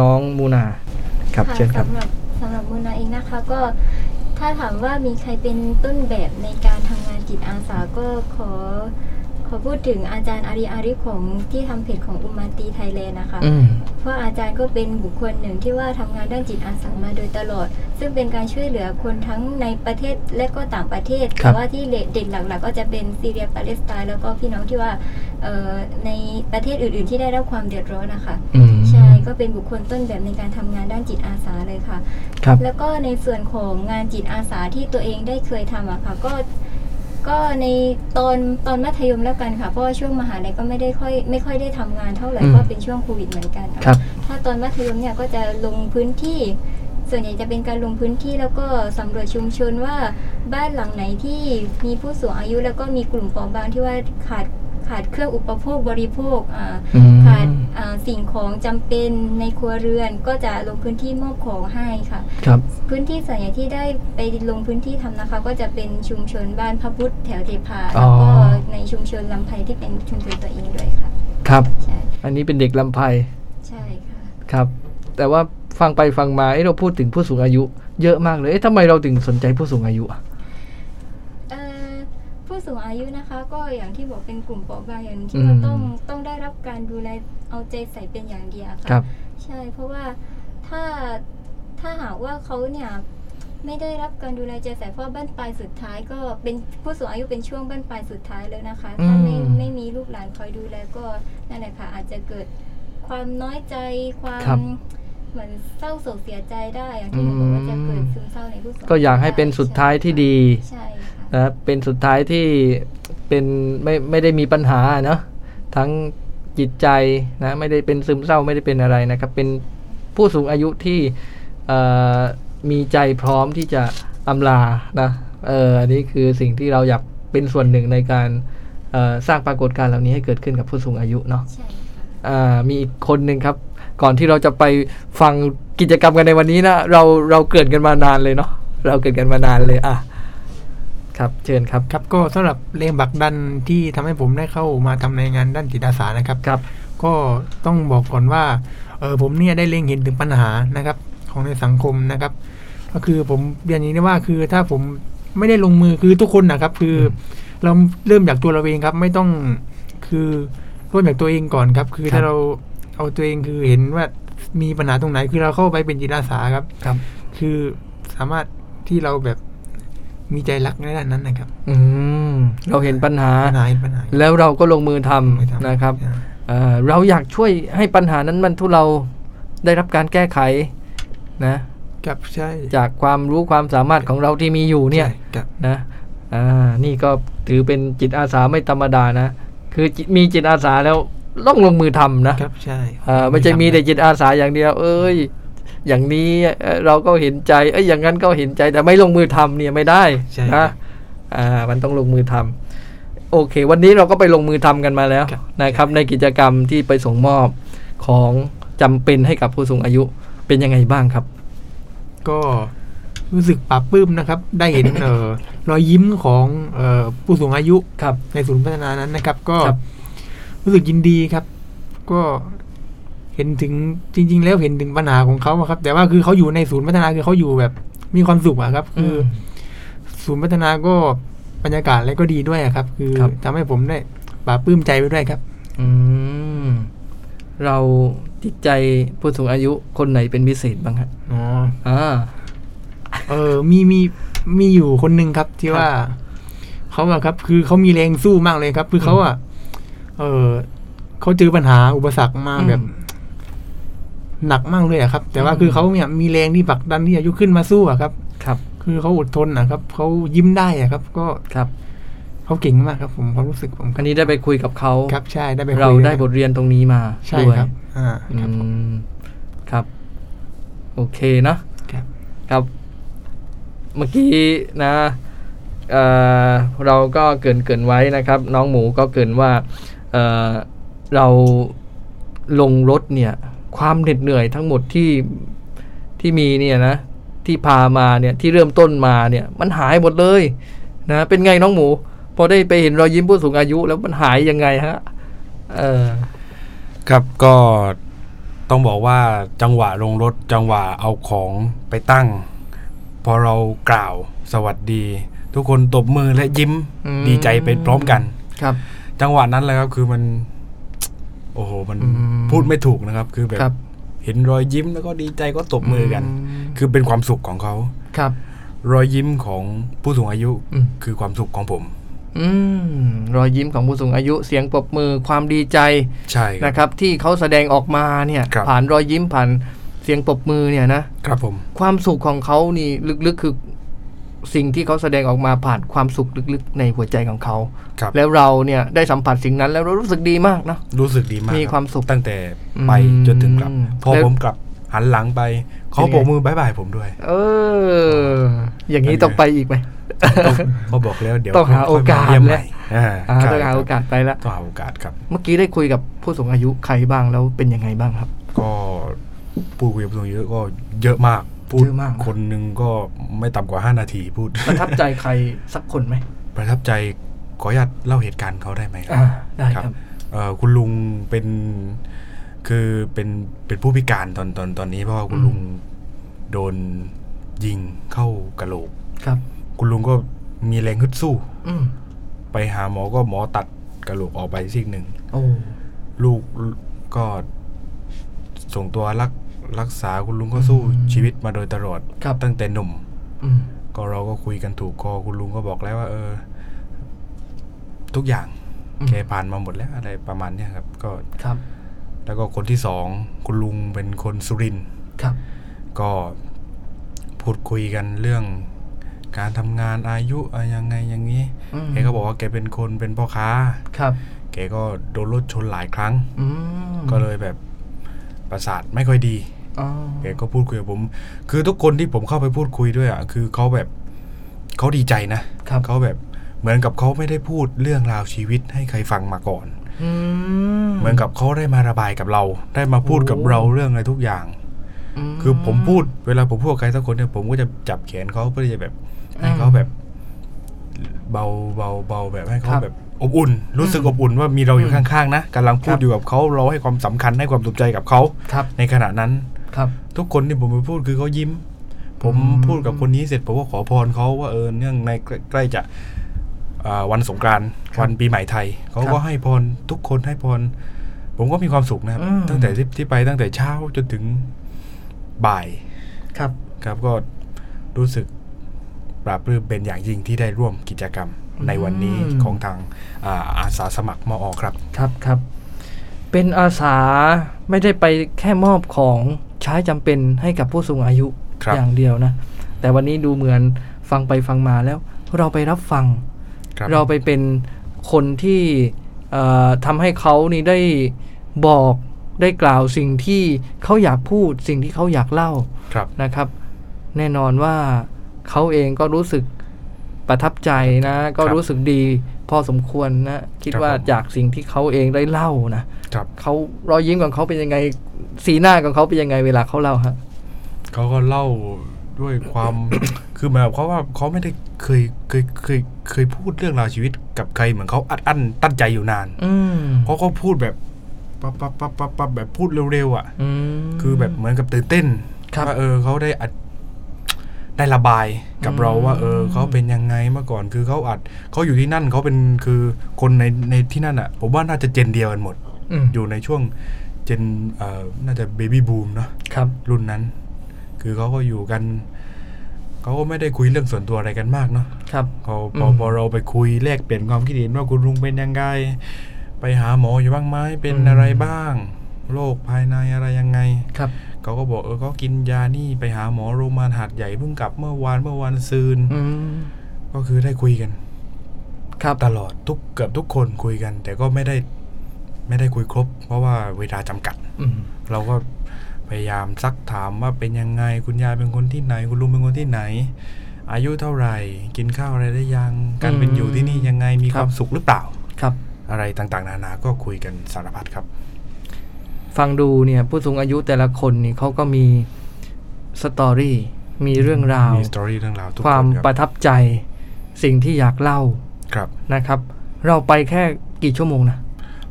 น้องมูนาครับค่ะเชิญครับ สำหรับสำหรับมูนาเองนะคะก็ถ้าถามว่ามีใครเป็นต้นแบบในการทำงานจิตอาสาก็ขอ ขอพูดถึงอาจารย์อาริอาริของที่ทำเพจของอุมาตีไทยแลนด์นะคะอืมเพราะอาจารย์ก็เป็นบุคคลหนึ่งที่ว่าทำงานด้านจิตอาสามาโดยตลอด ซึ่งเป็นการช่วยเหลือคนทั้งในประเทศและก็ต่างประเทศครับแต่ว่าที่เด่นหลัก ๆ ก็จะเป็นซีเรียปาเลสไตน์แล้วก็พี่น้องที่ว่าเอ่อในประเทศอื่น ๆ ที่ได้รับความเดือดร้อนนะคะอืมใช่ก็เป็นบุคคลต้นแบบในการทำงานด้านจิตอาสาเลยค่ะครับแล้วก็ในส่วนของงานจิตอาสาที่ตัวเองได้เคยทำอะค่ะก็ ก็ในตอนตอนมัธยมแล้วกันค่ะ เพราะว่าช่วงมหาลัยก็ไม่ได้ค่อยไม่ค่อยได้ทำงานเท่าไหร่อืมเพราะเป็นช่วงโควิดเหมือนกันค่ะครับถ้าตอนมัธยมเนี่ยก็จะลงพื้นที่ ส่วนใหญ่จะเป็นการลงพื้นที่แล้วก็สำรวจชุมชนว่าบ้านหลังไหนที่มีผู้สูงอายุแล้วก็มีกลุ่มเปราะบางที่ว่าขาด ขาดเครื่องอุปโภคบริโภคอ่าอืมขาดอ่าสิ่งของจำเป็นในครัวเรือนก็จะลงพื้นที่มอบของให้ค่ะครับพื้นที่ส่วนใหญ่ที่ได้ไปลงพื้นที่ทำนะคะ ก็จะเป็นชุมชนบ้านพระพุทธแถวเทพาอ๋แล้อวก็ในชุมชนลำไพที่เป็นชุมชนตัวเองด้วยค่ะ ครับใช่อันนี้เป็นเด็กลำไพใช่ค่ะครับ แต่ว่าฟังไปฟังมาเอ้เราพูดถึงผู้สูงอายุ เยอะมากเลยเอ๊ะทำไมเราถึงสนใจผู้สูงอายุอะเอ่อผู้สูง อายุนะคะ ก็อย่างที่บอกเป็นกลุ่มเปราะบางอย่างหนึ่งอืที่มเราต้องต้องได้รับการดูแลเอาใจใส่เป็นอย่างเดียวครัค่ะบใช่เพราะว่าถ้าถ้าหากว่าเขาเนี่ยไม่ได้รับการดูแลใจใส่เพราะบ้านปลายสุดท้าย ก็เป็นผู้สูงอายุเป็นช่วงบ้านปลายสุดท้ายเลยนะคะ ถ้าไม่อืมไม่มีลูกหลานคอยดูแลก็นั่นแหละค่ะอาจจะเกิดความน้อยใจความครับเหมือนเศร้าโศกเสียใจได้อย่างที่หนูบอกว่าจะเกิดซึมเศร้าในผู้สูงก็อยากให้เป็นสุดท้ายที่ดีใช่ค่ะ นะครับเป็นสุดท้ายที่เป็นไม่ไม่ได้มีปัญหาเนาะทั้งจิตใจนะไม่ได้เป็นซึมเศร้าไม่ได้เป็นอะไรนะครับ เป็นผู้สูงอายุที่เอ่อมีใจพร้อมที่จะอำลานะเอออันนี้คือสิ่งที่เราอยากเป็นส่วนหนึ่งในการเอ่อสร้างปรากฏการณ์เหล่านี้ให้เกิดขึ้นกับผู้สูงอายุเนาะใช่ค่ะอ่ามีอีกคนหนึ่งครับ ก่อนที่เราจะไปฟังกิจกรรมกันในวันนี้นะเราเราเกิดกันมานานเลยเนาะเราเกิดกันมานานเลยอะ ครับเชิญครับครับก็สำหรับแรงผลักดันที่ทำให้ผมได้เข้ามาทำในงานด้านจิตอาสานะครับครับ ก็ต้องบอกก่อนว่าเออผมเนี่ยได้เล็งเห็นถึงปัญหานะครับ ของในสังคมนะครับ ก็คือผมเรียนอย่างนี้ได้ว่าคือถ้าผมไม่ได้ลงมือคือทุกคนนะครับ คืออเราเริ่มจากตัวเราเองครับ ไม่ต้องคือเริ่มจากตัวเองก่อนครับ คือครับถ้าเราเอาตัวเองคือเห็นว่ามีปัญหาตรงไหนคือเราเข้าไปเป็นจิตอาสาครับครับ คือสามารถที่เราแบบ มีใจรักในด้านนั้นนะครับ อืมเราเห็นปัญหาปัญหาเห็นปัญหาแล้วเราก็ลงมือทำไม่ทำนะครับใช่เอ่อเราอยากช่วยให้ปัญหานั้นมันทุเราได้รับการแก้ไขนะครับใช่จากความรู้ความสามารถของเราที่มีอยู่เนี่ยใช่ครับนะอ่านี่ก็ถือเป็นจิตอาสาไม่ธรรมดานะ คือจิมีจิตอาสาแล้วต้องลงมือทำนะครับใช่อ่าไม่ใช่มีแต่จิตอาสาอย่างเดียว เอ้ย อย่างนี้เอ่อเราก็เห็นใจเอ้ยอย่างนั้นก็เห็นใจแต่ไม่ลงมือทำเนี่ยไม่ได้ใช่คนะรับอ่ามันต้องลงมือทำโอเค วันนี้เราก็ไปลงมือทำกันมาแล้วครับนะครับ ในกิจกรรมที่ไปส่งมอบของจำเป็นให้กับผู้สูงอายุเป็นยังไงบ้างครับ ก็รู้สึกปลาบปลื้มนะครับ ได้เห็นเอ่อรอยยิ้มของเอ่อผู้สูงอายุครับในศูนย์พัฒนานั้นนะครับ ก็ครับรู้สึกยินดีครับ ก็ เห็นถึงจริง ๆ แล้วเห็นถึงปัญหาของเขาอะครับ แต่ว่าคือเขาอยู่ในศูนย์พัฒนาคือเขาอยู่แบบมีความสุขอะครับ คืออศูนย์พัฒนาก็บรรยากาศอะไรก็ดีด้วยอะครับ คือครับทำให้ผมได้ปลาบปลื้มใจไปด้วยครับ อืมเราติดใจผู้สูงอายุคนไหนเป็นพิเศษบ้างฮะอ๋ออ่าเออมีมีมีอยู่คนหนึ่งครับที่ครับว่าเขาอะครับ คือเขามีแรงสู้มากเลยครับ คือเขาอะเออเขาเจอปัญหาอุปสรรคมาแบบ หนักมากเลยอะครับ แต่ว่าอืมคือเขาเนี่ยมีแรงที่ผลักดันที่อายุขึ้นมาสู้อะครับ ครับ คือเขาอดทนนะครับเขายิ้มได้อะครับ ก็ครับเขาเก่งมากครับ ผมความรู้สึกผมอันนี้ได้ไปคุยกับเขาครับใช่ได้ไปคุยเราได้บทเรียนตรงนี้มาใช่ด้วยครับ อ่าอืครับผมมครับ โอเคเนอะครับ ครับ เมื่อกี้นะเอ่อเราก็เกรินเกรินไว้นะครับ น้องหมูก็เกรินว่าเอ่อเราลงรถเนี่ย ความเหน็ดเหนื่อยทั้งหมดที่ที่มีเนี่ยนะที่พามาเนี่ยที่เริ่มต้นมาเนี่ยมันหายหมดเลยนะเป็นไงน้องหมู พอได้ไปเห็นรอยยิ้มผู้สูงอายุแล้วมันหายยังไงฮะเออครับก็ต้องบอกว่าจังหวะลงรถจังหวะเอาของไปตั้ง พอเรากล่าวสวัสดี ทุกคนตบมือและยิ้มอืมดีใจไปพร้อมกัน ครับ จังหวะนั้นเลยครับคือมัน โอ้โห มันอืมพูดไม่ถูกนะครับ คือแบบครับเห็นรอยยิ้มแล้วก็ดีใจก็ตบมือกันมคือเป็นความสุขของเขาครับ รอยยิ้มของผู้สูงอายุอืมคือความสุขของผมอืมรอยยิ้มของผู้สูงอายุเสียงปรบมือความดีใจใช่ครับนะครับ ที่เขาแสดงออกมาเนี่ยครับผ่านรอยยิ้มผ่านเสียงปรบมือเนี่ยนะครับผมความสุขของเขานี่ลึกๆคือ สิ่งที่เขาแสดงออกมาผ่านความสุขลึกๆ ในหัวใจของเขาครับแล้วเราเนี่ยได้สัมผัสสิ่งนั้นแล้วเรารู้สึกดีมากเนอะรู้สึกดีมาก มีรับความสุขตั้งแต่ไปอืมจนถึงกลับ พอแล้วผมกลับหันหลังไปเขาเป็นไงโบกมือบายบายผมด้วย เออ อย่างนี้เป็นไงต้องไปอีกไหมเขาบอกแล้วเดี๋ยวต้องหาโอกาสค่ยมเยี่ยมแล้ใหวม่อ่าอ่าใช่ต้องหาครับโอกาสไปละต้องหาโอกาสครับ เมื่อกี้ได้คุยกับผู้สูงอายุใครบ้างแล้วเป็นยังไงบ้างครับ ก็พูดคุยกับผู้สูงอายุก็เยอะมาก พูดเยอะมากนะคนหนึ่งก็ไม่ต่ำกว่า 5 นาทีพูด ประทับใจใครสักคนไหม ประทับใจขออนุญาตเล่าเหตุการณ์เขาได้ไหมครัอ่าบได้ครับเอ่อคุณลุงเป็นคือเป็นเป็นผู้พิการตอนตอนตอนนี้เพราะว่าคุณอืมลุงโดนยิงเข้ากะโหลกครับ คุณลุงก็มีแรงฮึดสู้อืมไปหาหมอก็หมอตัดกะโหลกออกไปซีกหนึ่งโอ้ลูกก็ส่งตัวรัก รักษาคุณลุงก็สู้อืมชีวิตมาโดยตลอดครับตั้งแต่หนุ่มอืมก็เราก็คุยกันถูกคอคุณลุงก็บอกแล้วว่า เออ ทุกอย่างอืมแกผ่านมาหมดแล้วอะไรประมาณเนี้ยครับ ก็ครับ แล้วก็คนที่สองคุณลุงเป็นคนสุรินทร์ครับ ก็พูดคุยกันเรื่องการทำงานอายุอะไรยังไงอย่างนี้อืมแกก็บอกว่าแกเป็นคนเป็นพ่อค้าครับ แกก็โดนรถชนหลายครั้งอืมก็เลยแบบประสาทไม่ค่อยดีอ๋อ แกก็พูดคุยกับผม คือทุกคนที่ผมเข้าไปพูดคุยด้วยอะคือเขาแบบเขาดีใจนะครับเขาแบบเหมือนกับเขาไม่ได้พูดเรื่องราวชีวิตให้ใครฟังมาก่อนอืมเหมือนกับเขาได้มาระบายกับเรา ได้มาพูดกับโอ้เราเรื่องอะไรทุกอย่างมคือผมพูดเวลาผมพูดกับใครสักคนเนี่ยผมก็จะจับแขนเขาเพื่อที่จะแบบให้อืมเขาแบบ เบาเบาเบาแบบให้เขาครับแบบอบอุ่น รู้สึกอืมอบอุ่นว่ามีเราอยู่อืมข้างๆนะกำลังพูคดรับอยู่กับเขาเราให้ความสำคัญให้ความสนใจกับเขาครับในขณะนั้น ครับ ทุกคนที่ผมไปพูดคือเขายิ้มผมอืมพูดกับคนนี้เสร็จผมก็ขอพรเขาว่าเออเนื่องในใกล้ใกล้จะอ่าวันสงกรานต์วันปีใหม่ไทยเขาก็ให้พรทุกคนให้พร ผมก็มีความสุขนะครับอืมตั้งแต่ที่ที่ไปตั้งแต่เช้าจนถึงบ่ายครับครับก็รู้สึกปราบปลื้มเป็นอย่างยิ่งที่ได้ร่วมกิจกรรมในวันนี้อืมของทางอาอาสาสมัครมอครับ ครับครับเเป็นอาสาไม่ได้ไปแค่มอบของ ใช้จำเป็นให้กับผู้สูงอายุครับอย่างเดียวนะ แต่วันนี้ดูเหมือนฟังไปฟังมาแล้ว เราไปรับฟังครับเราไปเป็นคนที่เอ่อทำให้เขานี่ได้บอกได้กล่าวสิ่งที่เขาอยากพูด สิ่งที่เขาอยากเล่าครับนะครับ แน่นอนว่าเขาเองก็รู้สึกประทับใจนะ ก็ครับรู้สึกดี พอสมควรนะคิดครับว่าผมจากสิ่งที่เขาเองได้เล่านะครับเขารอยยิ้มของเขาเป็นยังไง สีหน้าของเขาเป็นยังไงเวลาเขาเล่าฮะเขาก็เล่าด้วยความคือหมายความว่าเขาไม่ได้เคยเคยเคยเคยพูดเรื่องราวชีวิตกับใครเหมือนเขาอัดอั้นตั้งใจอยู่นานอืมเขาก็พูดแบบปั๊บปั๊บปั๊บปั๊บปั๊บแบบพูดเร็วๆอะอืมคือแบบเหมือนกับตื่นเต้นครับว่าเออเขาได้อัด ได้ระบายกับอืมเราว่า เออเขาเป็นยังไงเมื่อก่อนคือเขาอัดเขาอยู่ที่นั่นเขาเป็นคือคนในในที่นั่นอะ ผมว่าน่าจะเจนเดียวกันหมดอืมอยู่ในช่วงเจนเอ่อน่าจะเบบี้บูมเนาะครับ รุ่นนั้น คือเขาก็อยู่กันเขาก็ไม่ได้คุยเรื่องส่วนตัวอะไรกันมากเนาะครับพอพออืมพอเราไปคุยแลกเปลี่ยนความคิดเห็นว่าคุณลุงเป็นยังไงไปหาหมออยู่บ้างไหมเป็นอะไรบ้าง โรคภายในอะไรยังไงครับเขาก็บอกเออเขากินยานี่ไปหาหมอโรงพยาบาลหัดใหญ่เพิ่งกลับเมื่อวานเมื่อวันซืนอืมก็คือได้คุยกัน ครับตลอดทุกเกือบทุกคนคุยกัน แต่ก็ไม่ได้ไม่ได้คุยครบ เพราะว่าเวลาจำกัดอืมเราก็พยายามซักถามว่าเป็นยังไง คุณยายเป็นคนที่ไหน คุณลุงเป็นคนที่ไหน อายุเท่าไหร่ กินข้าวอะไรได้ยัง การเป็นอยู่ที่นี่ยังไงมีความสุขหรือเปล่า ครับ อะไรต่างๆ นานา ก็คุยกันสารพัดครับ ฟังดูเนี่ยผู้สูงอายุแต่ละคนนี่เขาก็มีสตอรี่มีเรื่องราว มีสตอรี่เรื่องราวทุกความคนคปรับระทับใจสิ่งที่อยากเล่าครับนะครับ เราไปแค่กี่ชั่วโมงนะ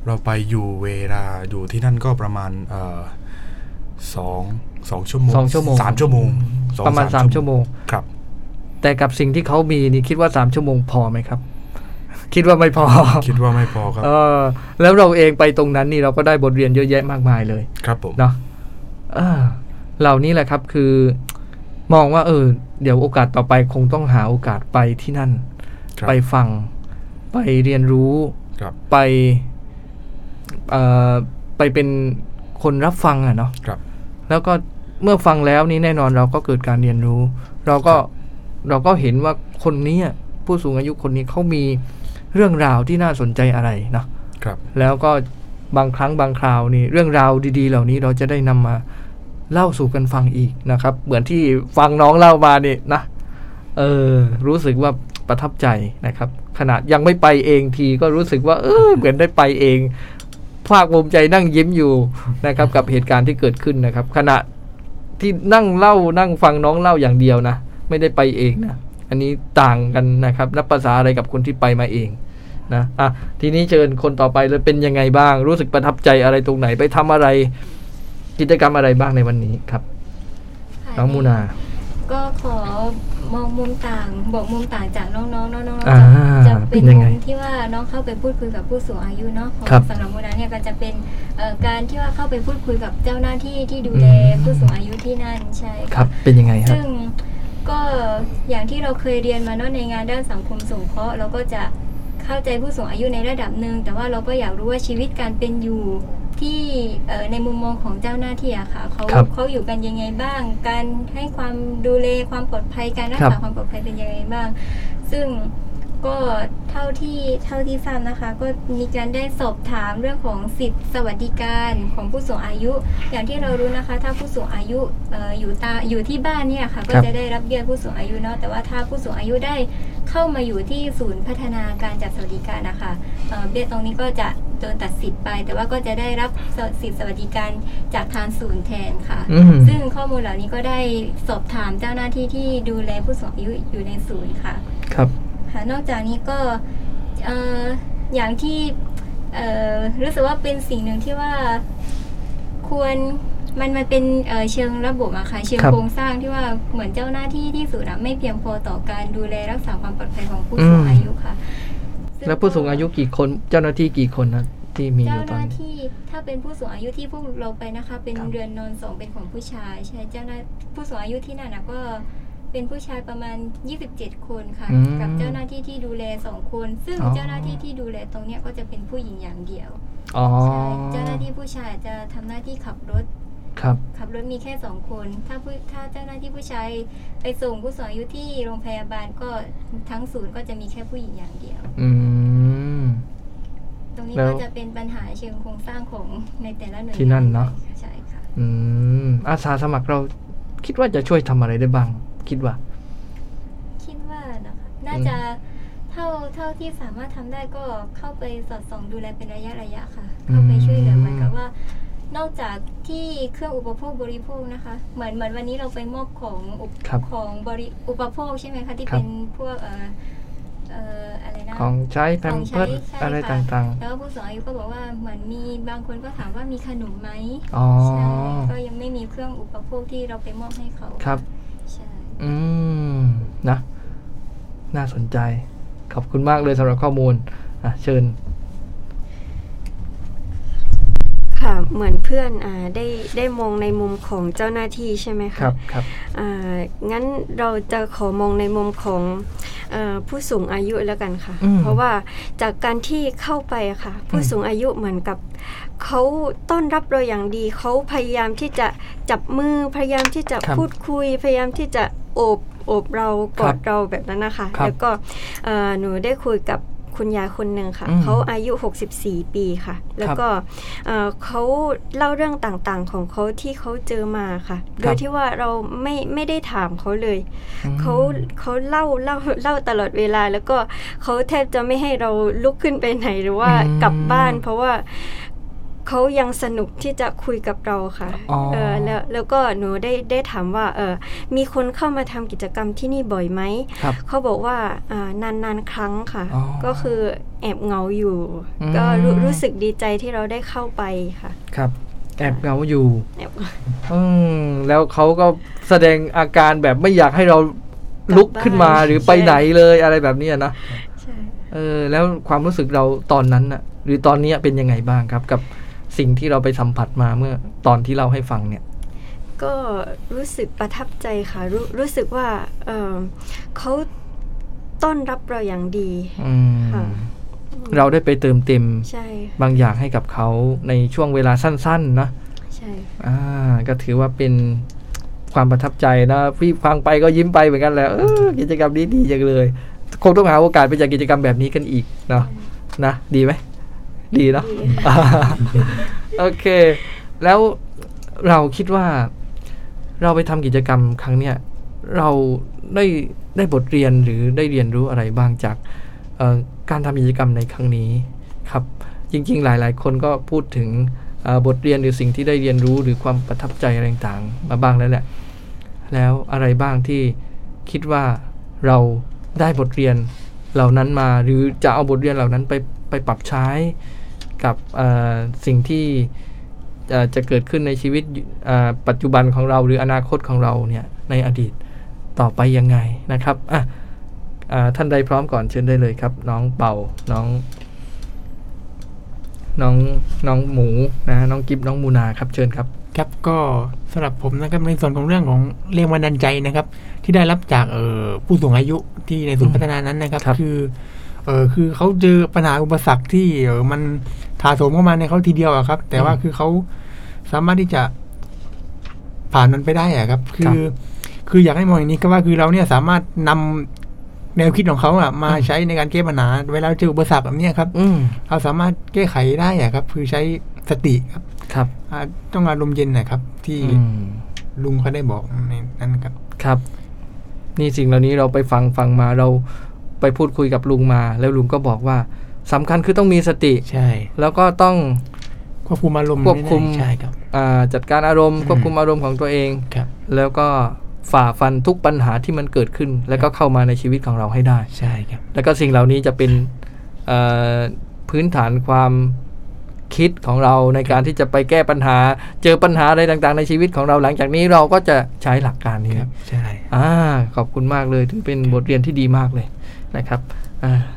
เราไปอยู่เวลาอยู่ที่นั่นก็ประมาณเอ่อสองสองชั่วโมงสองชั่วโมงสามชั่วโมงสองประมาณสามชั่วโมงครับ แต่กับสิ่งที่เขามีนี่คิดว่าสามชั่วโมงพอไหมครับ คิดว่าไม่พอ คิดว่าไม่พอครับเออแล้วเราเองไปตรงนั้นนี่เราก็ได้บทเรียนเยอะแยะมากมายเลย ครับผมเนาะเออเหล่านี้แหละครับคือมองว่าเออ เดี๋ยวโอกาสต่อไปคงต้องหาโอกาสไปที่นั่นครับไปฟัง ไปเรียนรู้ครับไปเอ่อไปเป็นคนรับฟังอะเนาะครับแล้วก็เมื่อฟังแล้วนี่แน่นอนเราก็เกิดการเรียนรู้ เราก็เราก็เห็นว่าคนนี้อะผู้สูงอายุคนนี้เขามี เรื่องราวที่น่าสนใจอะไรเนาะครับ แล้วก็บางครั้งบางคราวนี่เรื่องราวดีๆ เหล่านี้เราจะได้นำมาเล่าสู่กันฟังอีกนะครับ เหมือนที่ฟังน้องเล่ามานี่นะเออรู้สึกว่าประทับใจนะครับ ขนาดยังไม่ไปเองทีก็รู้สึกว่า เออเหมือนได้ไปเองภาคภูมิใจนั่งยิ้มอยู่นะครับ กับเหตุการณ์ที่เกิดขึ้นนะครับ ขณะที่นั่งเล่านั่งฟังน้องเล่าอย่างเดียวนะ ไม่ได้ไปเองนะ อันนี้ต่างกันนะครับนับภาษาอะไรกับคนที่ไปมาเอง นะอะทีนี้เชิญคนต่อไปเลยเป็นยังไงบ้าง รู้สึกประทับใจอะไรตรงไหนไปทำอะไร กิจกรรมอะไรบ้างในวันนี้ครับค่ะน้องมูนา ก็ขอมองมุมต่างบอกมุมต่างจากน้องๆน้องๆอ่าจะจะเป็นเป็นยังมุไงมที่ว่าน้องเข้าไปพูดคุยกับผู้สูงอายุเนาะของครับสำหรับมูนาเนี่ยก็จะเป็นเอ่อการที่ว่าเข้าไปพูดคุยกับเจ้าหน้าที่ที่ดูแลอืมผู้สูงอายุที่นั่นใช่ะครับ เป็นยังไงฮะซึ่งก็อย่างที่เราเคยเรียนมาเนาะในงานด้านสังคมสงเคราะห์เราก็จะ เข้าใจผู้สูงอายุในระดับหนึ่งแต่ว่าเราก็อยากรู้ว่าชีวิตการเป็นอยู่ที่เอ่อในมุมมองของเจ้าหน้าที่อะค่ะเขาครับเขาอยู่กันยังไงบ้าง การให้ความดูแลความปลอดภัยการรักครัษาบความปลอดภัยเป็นยังไงบ้าง ซึ่ง ก็เท่าที่เท่าที่ทราบนะคะ ก็มีการได้สอบถามเรื่องของสิทธิสวัสดิการของผู้สูงอายุ อย่างที่เรารู้นะคะ ถ้าผู้สูงอายุเอออยู่ตาอยู่ที่บ้านเนี่ยค่ะ ก็ครับจะได้รับเบี้ยผู้สูงอายุเนาะแต่ว่าถ้าผู้สูงอายุได้เข้ามาอยู่ที่ศูนย์พัฒนาการจัดสวัสดิการนะคะเอ่อเบี้ยตรงนี้ก็จะโดนตัดสิทธิ์ไป แต่ว่าก็จะได้รับสิทธิสวัสดิการจากทางศูนย์แทนค่ะอืมซึ่งข้อมูลเหล่านี้ก็ได้สอบถามเจ้าหน้าที่ที่ดูแลผู้สูงอายุอยู่ในศูนย์ค่ะ ครับ ค่ะ นอกจากนี้ก็เอ่ออย่างที่เอ่อรู้สึกว่าเป็นสิ่งหนึ่งที่ว่าควรมันมันเป็นเอ่อเชิงระบบอะค่ะเชิงครับโครงสร้างที่ว่าเหมือนเจ้าหน้าที่ที่สุดอะไม่เพียงพอต่อการดูแลรักษาความปลอดภัยของผู้สูงอายุค่ะซึ่แล้วผู้สูงอายุกี่คนเจ้าหน้าที่กี่คนนะที่มีอเจ้ายู่หตอนน้านี้ที่ถ้าเป็นผู้สูงอายุที่พวกเราไปนะคะ เป็นครับเรือนนอนสองเป็นของผู้ชายใช่เจ้าหน้าผู้สูงอายุที่นั่นนะก็ เป็นผู้ชายประมาณ 27 คนค่ะ อืมกับเจ้าหน้าที่ที่ดูแลสองคน ซึ่งอ๋อ เจ้าหน้าที่ที่ดูแลตรงเนี้ยก็จะเป็นผู้หญิงอย่างเดียวอ๋อใช่เจ้าหน้าที่ผู้ชายจะทำหน้าที่ขับรถ ครับ ขับรถมีแค่สองคน ถ้าผู้ถ้าเจ้าหน้าที่ผู้ชายไปส่งผู้สูงอายุที่โรงพยาบาลก็ทั้งศูนย์ก็จะมีแค่ผู้หญิงอย่างเดียว อืม ตรงนี้แล้วก็จะเป็นปัญหาเชิงโครงสร้างของในแต่ละหน่วยที่นั่นเนอะ ใช่ค่ะ อืมอาสาสมัครเราคิดว่าจะช่วยทำอะไรได้บ้าง คิดว่า คิดว่านะคะ น่าจะเท่าเท่าที่สามารถทำได้ก็เข้าไปสอดส่องดูแลเป็นระยะระยะค่ะ เข้าไปช่วยเหลือเหมือนกับว่า นอกจากที่เครื่องอุปโภคบริโภคนะคะ เหมือนเหมือนวันนี้เราไปมอบของอุปครับของบริอุปโภคใช่ไหมคะที่ครับเป็นพวกเอ่อเอ่ออะไรนะของใช้แพมเพิร์สใช่อะไรค่ะต่างแล้วผู้สูงอายุก็บอกว่าเหมือนมีบางคนก็ถามว่ามีขนมไหมๆอ๋อใช่ก็ยังไม่มีเครื่องอุปโภคที่เราไปมอบให้เขาครับใช่ อืมนะ น่าสนใจ ขอบคุณมากเลยสำหรับข้อมูลอะเชิญ ค่ะเหมือนเพื่อนอ่าได้ได้มองในมุมของเจ้าหน้าที่ใช่ไหมคะครับครับอ่างั้นเราจะขอมองในมุมของเออผู้สูงอายุแล้วกันค่ะ อืมเพราะว่าจากการที่เข้าไปอะค่ะ ผู้สูงอายุเหมือนกับเขาต้อนรับเราอย่างดีเขาพยายามที่จะจับมือพยายามที่จะครับ พูดคุยพยายามที่จะ โอบโอบเรากอดครับเราแบบนั้นนะคะครับแล้วก็เอ่อหนูได้คุยกับคุณยายคนหนึ่งค่ะอืมเขาอายุ 64 ปีค่ะ แล้วก็เอ่อเขาเล่าเรื่องต่างๆ ของเขาที่เขาเจอมาค่ะ โดยที่ว่าเราไม่ไม่ได้ถามเขาเลยอืมเขาเขาเล่าเล่าเล่าตลอดเวลา แล้วก็เขาแทบจะไม่ให้เราลุกขึ้นไปไหนหรือว่าอืมกลับบ้าน เพราะว่า เขายังสนุกที่จะคุยกับเราค่ะอ๋อเออแล้วแล้วก็หนูได้ได้ถามว่าเออมีคนเข้ามาทำกิจกรรมที่นี่บ่อยไหมครับเขาบอกว่าอ่านานๆครั้งค่ะอ๋อก็คือแอบเหงาอยู่อืมก็รู้รู้สึกดีใจที่เราได้เข้าไปค่ะ ครับ แอบเหงาอยู่แอบอืมแล้วเขาก็แสดงอาการแบบไม่อยากให้เราลุกขึ้นมากลับบ้านหรือไปใช่ไหนเลยอะไรแบบนี้นะใช่เออแล้วความรู้สึกเราตอนนั้นน่ะหรือตอนเนี้ยเป็นยังไงบ้างครับกับ สิ่งที่เราไปสัมผัสมาเมื่อตอนที่เราให้ฟังเนี่ย ก็รู้สึกประทับใจค่ะรู้รู้สึกว่าเออเขาต้อนรับเราอย่างดีอืมค่ะเราได้ไปเติมเต็มใช่บางอย่างให้กับเขาในช่วงเวลาสั้นๆนะใช่อ่าก็ถือว่าเป็นความประทับใจนะพี่ฟังไปก็ยิ้มไปเหมือนกันแหล้วเออกิจกรรมนี้ดีจังเลย คงต้องหาโอกาสไปจัดกิจกรรมแบบนี้กันอีกเนาะนะดีไหม ดีเนาะดีโอเค แล้วเราคิดว่าเราไปทำกิจกรรมครั้งเนี้ยเราได้ได้บทเรียนหรือได้เรียนรู้อะไรบ้างจากเอ่อการทำกิจกรรมในครั้งนี้ครับ จริง ๆ หลาย ๆ คนก็พูดถึงเอ่อบทเรียนหรือสิ่งที่ได้เรียนรู้หรือความประทับใจอะไรต่างๆมาบ้างแล้วแหละ แล้วอะไรบ้างที่คิดว่าเราได้บทเรียนเหล่านั้นมา หรือจะเอาบทเรียนเหล่านั้นไปไปปรับใช้ กับเอ่อสิ่งที่เอ่อจะเกิดขึ้นในชีวิตเอ่อปัจจุบันของเราหรืออนาคตของเราเนี่ยในอดีตต่อไปยังไงนะครับอะอ่าท่านใดพร้อมก่อนเชิญได้เลยครับ น้องเป่าน้องน้องน้องหมูนะน้องกิฟน้องมูนาครับเชิญครับ ครับก็สำหรับผมนะครับในส่วนของเรื่องของแรงบันดาลใจนะครับ ที่ได้รับจากเอ่อผู้สูงอายุที่ในศูนย์พัฒนานั้นนะครับครับ คือเออคือเขาเจอปัญหาอุปสรรคที่เออมัน ถาโถมเข้ามาในเขาทีเดียวอะครับ แต่ว่าอืมคือเขาสามารถที่จะผ่านมันไปได้อะครับ คืครัอบคืออยากให้มองอย่างนี้ก็ว่าคือเราเนี่ยสามารถนำแนวคิดของเขาอะมาอืมใช้ในการแก้ปัญหาเวลาเจออุปสรรคแบบเนี้ยครับอืมเราสามารถแก้ไขได้อะครับ คือใช้สติครับครับอ่าต้องอารมณ์เย็นนะครับ ที่อืมลุงเขาได้บอกในนั้นครับ ครับ นี่สิ่งเหล่านี้เราไปฟังฟังมาเราไปพูดคุยกับลุงมา แล้วลุงก็บอกว่า สำคัญคือต้องมีสติใช่ แล้วก็ต้องควบคุมอารมณ์ควบคุมใช่ครับอ่าจัดการอารมณ์อืมควบคุมอารมณ์ของตัวเองครับ แล้วก็ฝ่าฟันทุกปัญหาที่มันเกิดขึ้น แล้วก็เข้ามาในชีวิตของเราให้ได้ใช่ครับ แล้วก็สิ่งเหล่านี้จะเป็นเอ่อพื้นฐานความคิดของเราในการที่จะไปแก้ปัญหา เจอปัญหาอะไรต่างๆ ในชีวิตของเราหลังจากนี้เราก็จะใช้หลักการนี้ครับใช่อ่าขอบคุณมากเลยถือเป็นบทเรียนที่ดีมากเลยนะครับอ่า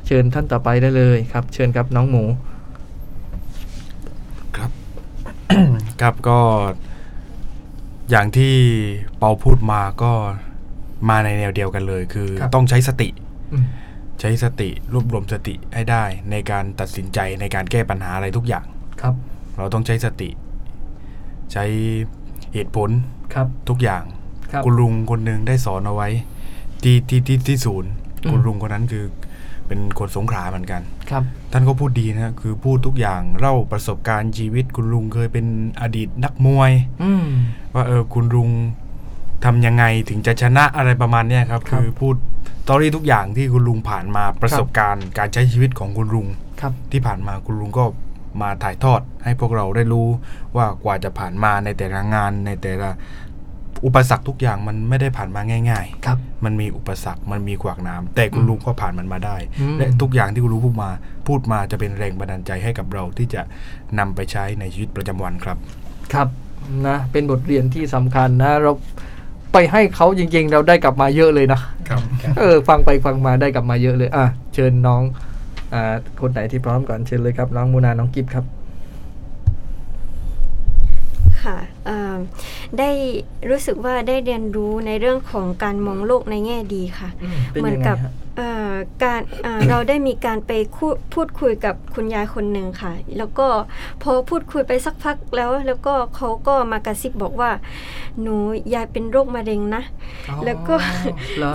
เชิญท่านต่อไปได้เลยครับ เชิญครับน้องหมูครับก็ อย่างที่เปาพูดมาก็มาในแนวเดียวกันเลย คือครับต้องใช้สติอืมใช้สติรวบรวมสติให้ได้ ในการตัดสินใจในการแก้ปัญหาอะไรทุกอย่างครับ เราต้องใช้สติ ใช้เหตุผลครับทุกอย่างครับคุณลุงคนหนึ่งได้สอนเอาไว้ ที่ที่ที่ที่ศูนย์อืมคุณลุงคนนั้นคือ เป็นคนสงขลาเหมือนกันครับ ท่านก็พูดดีนะคือพูดทุกอย่างเล่าประสบการณ์ชีวิตคุณลุงเคยเป็นอดีตนักมวยอืมว่าเออคุณลุงทำยังไงถึงจะชนะอะไรประมาณเนี้ยครับครับ คือพูดตอรี่ทุกอย่างที่คุณลุงผ่านมาประสบการณ์ การใช้ชีวิตของคุณลุงครับที่ผ่านมาคุณลุงก็มาถ่ายทอดให้พวกเราได้รู้ว่ากว่าจะผ่านมาในแต่ละงานในแต่ละ อุปสรรคทุกอย่างมันไม่ได้ผ่านมาง่ายครับๆมันมีอุปสรรค มันมีขวากหน้ำแต่คุณลุงก็ผ่านมันมาได้อืมและทุกอย่างที่คุณลุงพูดมา พูดมาจะเป็นแรงบันดาลใจให้กับเราที่จะนำไปใช้ในชีวิตประจำวันครับ ครับนะ เป็นบทเรียนที่สำคัญนะ เราไปให้เขาจริงๆ เราได้กลับมาเยอะเลยนะครับเออฟังไปฟังมาได้กลับมาเยอะเลย อะ เชิญน้องอ่าคนไหนที่พร้อมก่อนเชิญเลยครับ น้องมูนาน้องกิฟครับ ค่ะเอ่อได้รู้สึกว่าได้เรียนรู้ในเรื่องของการมองโลกในแง่ดีค่ะเป็นเหมือนยังไงกับฮะเอ่อ การเอ่อเราได้มีการไปคุพูดคุยกับคุณยายคนหนึ่งค่ะ แล้วก็พอพูดคุยไปสักพักแล้ว แล้วก็เขาก็มากระซิบบอกว่า หนูยายเป็นโรคมะเร็งนะ แล้วก็เหรอ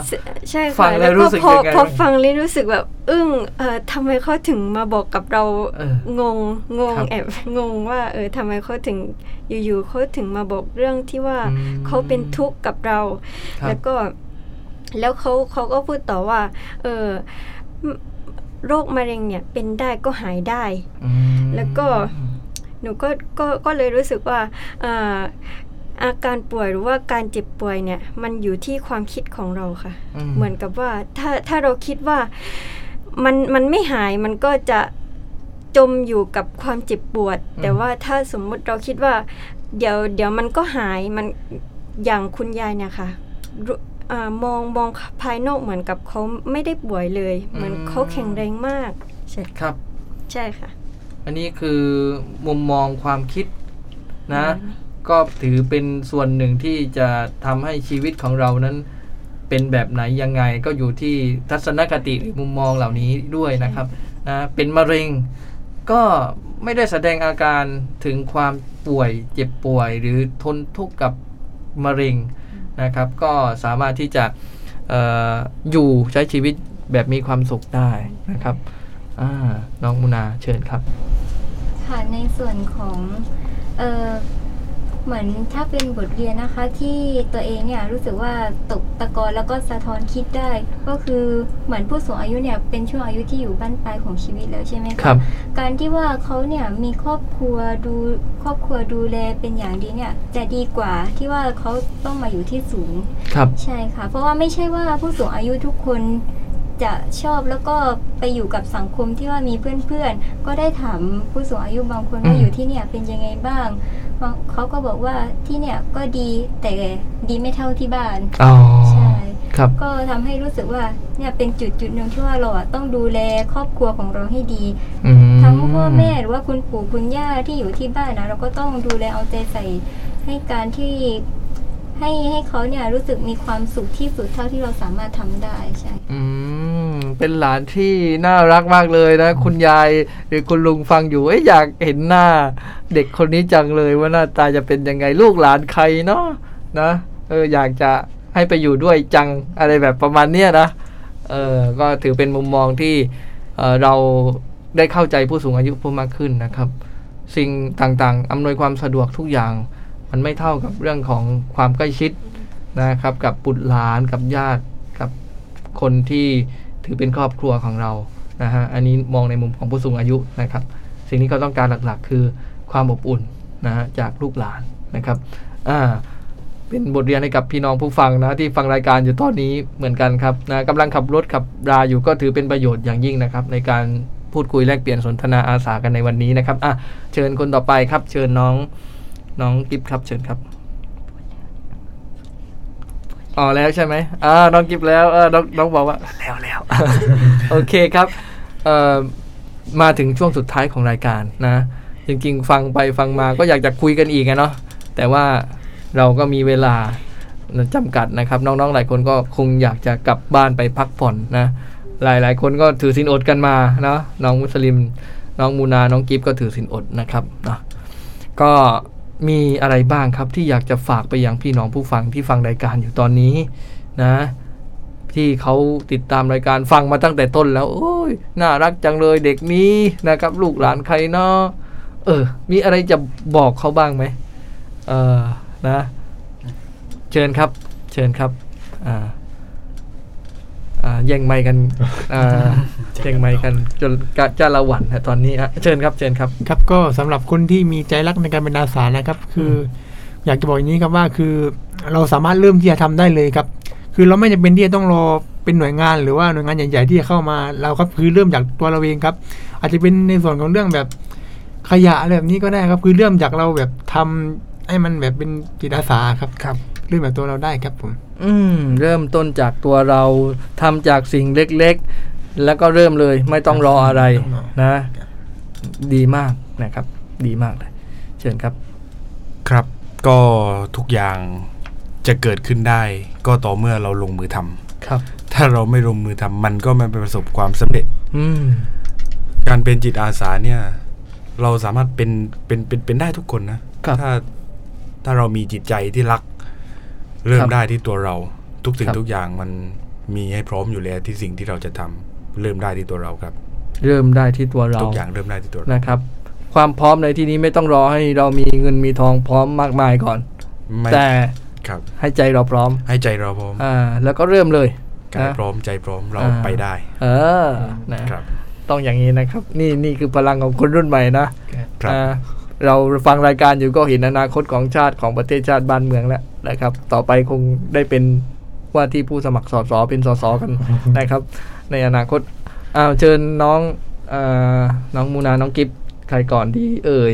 ใช่ฟัค่ะงแล้วก็รู้สึกพอยังไงพอบ้างฟังแล้วรู้สึกแบบอึ้งเออทำไมเขาถึงมาบอกกับเราเอองงงงครับแอบงงว่าเออทำไมเขาถึงอยู่ๆเขาถึงมาบอกเรื่องที่ว่าอืมเขาเป็นทุกข์กับเราครับแล้วก็ แล้วเขาเขาก็พูดต่อว่า เออโรคมะเร็งเนี่ยเป็นได้ก็หายได้อืมแล้วก็หนูก็ก็ก็เลยรู้สึกว่าเอ่ออาการป่วยหรือว่าการเจ็บป่วยเนี่ย มันอยู่ที่ความคิดของเราค่ะ เหมือนกับว่าถ้าถ้าเราคิดว่ามันมันไม่หายมันก็จะจมอยู่กับความเจ็บปวด แต่ว่าถ้าสมมุติเราคิดว่า เดี๋ยวเดี๋ยวมันก็หายมันอย่างคุณยายเนี่ยค่ะรู้อ่า มองมองภายนอกเหมือนกับเขาไม่ได้ป่วยเลย เหมือนเขาแข็งแรงมาก ใช่ครับ ใช่ค่ะ อันนี้คือมุมมองความคิดนะ ก็ถือเป็นส่วนหนึ่งที่จะทำให้ชีวิตของเรานั้น เป็นแบบไหนยังไงก็อยู่ที่ทัศนคติหรือมุมมองเหล่านี้ด้วยนะครับนะเป็นมะเร็งก็ไม่ได้แสดงอาการถึงความป่วยเจ็บป่วย หรือทนทุกข์กับมะเร็ง นะครับ ก็สามารถที่จะอออยู่ใช้ชีวิตแบบมีความสุขได้นะครับน้องมุนาเชิญครับ ค่ะในส่วนของออ เหมือนถ้าเป็นบทเรียนนะคะที่ตัวเองเนี่ยรู้สึกว่าตกตะกอนแล้วก็สะท้อนคิดได้ ก็คือเหมือนผู้สูงอายุเนี่ยเป็นช่วงอายุที่อยู่บ้านปลายของชีวิตแล้วใช่ไหมะครับ การที่ว่าเขาเนี่ยมีครอบครัวดูครอบครัวดูแลเป็นอย่างดีเนี่ยจะดีกว่าที่ว่าเขาต้องมาอยู่ที่สูง ครับ ใช่ค่ะ เพราะว่าไม่ใช่ว่าผู้สูงอายุทุกคนจะชอบแล้วก็ไปอยู่กับสังคมที่ว่ามีเพื่อนๆ ก็ได้ถามผู้สูงอายุบางคนว่าอืม อยู่ที่เนี่ยเป็นยังไงบ้างบาง เขาก็บอกว่าที่เนี่ยก็ดีแต่ดีไม่เท่าที่บ้านอ๋อใช่ครับก็ทำให้รู้สึกว่าเนี่ยเป็นจุดจุดๆหนึ่งที่ว่าเราอะต้องดูแลครอบครัวของเราให้ดีอืมทั้งพ่อแม่หรือว่าคุณปู่คุณย่าที่อยู่ที่บ้านนะเราก็ต้องดูแลเอาใจใส่ให้การที่ให้ให้เขาเนี่ยรู้สึกมีความสุขที่สุดเท่าที่เราสามารถทำได้ใช่อืม เป็นหลานที่น่ารักมากเลยนะ คุณยายหรือคุณลุงฟังอยู่เอ้ยอยากเห็นหน้า เด็กคนนี้จังเลยว่าหน้าตาจะเป็นยังไงลูกหลานใครเนาะนะเอออยากจะให้ไปอยู่ด้วยจังอะไรแบบประมาณเนี้ยนะเออก็ถือเป็นมุมมองที่เออเราได้เข้าใจผู้สูงอายุเพิ่มมากขึ้นนะครับ สิ่งต่างๆ อำนวยความสะดวกทุกอย่าง มันไม่เท่ากับเรื่องของความใกล้ชิดนะครับ กับบุตรหลานกับญาติกับคนที่ ถือเป็นครอบครัวของเรานะฮะอันนี้มองในมุมของผู้สูงอายุนะครับ สิ่งที่เขาต้องการหลักๆ คือความอบอุ่นนะฮะจากลูกหลานนะครับอ่าเป็นบทเรียนให้กับพี่น้องผู้ฟังนะที่ฟังรายการอยู่ตอนนี้เหมือนกันครับนะกำลังขับรถขับราอยู่ก็ถือเป็นประโยชน์อย่างยิ่งนะครับ ในการพูดคุยแลกเปลี่ยนสนทนาอาสากันในวันนี้นะครับอะเชิญคนต่อไปครับ เชิญน้องน้องกิฟครับเชิญครับ อ๋อแล้วใช่ไหมอ่าน้องกิฟแล้วเออน้องน้องบอกว่าแล้วแล้วโอเคครับเอ่อมาถึงช่วงสุดท้ายของรายการนะ จริงๆ ฟังไปฟังมาก็อยากจะคุยกันอีกอะเนาะแต่ว่าเราก็มีเวลาจำกัดนะครับ น้องๆหลายคนก็คงอยากจะกลับบ้านไปพักผ่อนนะ หลายๆ คนก็ถือศีลอดกันมาเนาะน้องมุสลิม น้องมูนาน้องกิฟก็ถือสินอดนะครับนะก็ มีอะไรบ้างครับที่อยากจะฝากไปยังพี่น้องผู้ฟังที่ฟังรายการอยู่ตอนนี้นะ ที่เขาติดตามรายการฟังมาตั้งแต่ต้นแล้ว โอ้ยน่ารักจังเลยเด็กนี้นะครับ ลูกหลานใครเนาะเออ มีอะไรจะบอกเขาบ้างไหมเออนะ เชิญครับ เชิญครับ อ่าอ่า แย่งไมค์กันอ่าแย่งไมค์กันจนกะจะละหวันฮะตอนนี้ฮะเชิญครับเชิญครับ ครับก็สำหรับคนที่มีใจรักในการเป็นอาสานะครับ คือ อยากจะบอกอย่างนี้ครับว่าคือเราสามารถเริ่มที่จะทำได้เลยครับ คือเราไม่จำเป็นที่จะต้องรอเป็นหน่วยงานหรือว่าหน่วยงานใหญ่ๆที่จะเข้ามาเราครับคือเริ่มจากตัวเราเองครับ อาจจะเป็นในส่วนของเรื่องแบบขยะอะไรแบบนี้ก็ได้ครับ คือเริ่มจากเราแบบทำให้มันแบบเป็นจิตอาสาครับครับ เริ่มแบบตัวเราได้ครับผม อืม เริ่มต้นจากตัวเราทำจากสิ่งเล็กๆ แล้วก็เริ่มเลยไม่ต้องรออะไรนะ ดีมากนะครับ ดีมากเลย เชิญครับ ครับ ก็ทุกอย่างจะเกิดขึ้นได้ ก็ต่อเมื่อเราลงมือทำครับ ถ้าเราไม่ลงมือทำมันก็ไม่ประสบความสำเร็จ อืมการเป็นจิตอาสาเนี่ย เราสามารถเป็นเป็นเป็นเป็นได้ทุกคนนะครับถ้าถ้าเรามีจิตใจที่รัก เริ่คมรับได้ที่ตัวเราทุกสิ่งครับทุกอย่างมันมีให้พร้อมอยู่แล้วที่สิ่งที่เราจะทำเริ่มได้ที่ตัวเราครับ เริ่มได้ที่ตัวเราทุกอย่างเริ่มได้ที่ตัวเรานะครับ ความพร้อมในที่นี้ไม่ต้องรอให้เรามีเงินมีทองพร้อมมากมายก่อนไม่แต่ครับให้ใจเราพร้อม ให้ใจเราพร้อมอ่าแล้วก็เริ่มเลยกายนะพร้อมใจพร้อมเราอ่าไปได้ เออนะครับต้องอย่างนี้นะครับ นี่นี่คือพลังของคนรุ่นใหม่นะครับอ่าเราฟังรายการอยู่ก็เห็นอนาคตของชาติของประเทศชาติบ้านเมืองแล้ว นะครับ ต่อไปคงได้เป็นว่าที่ผู้สมัครสสเป็นสสกันนะครับ ในอนาคตอ้าวเชิญน้องเออน้องมูนาน้องกิฟใครก่อนดีเอ่ย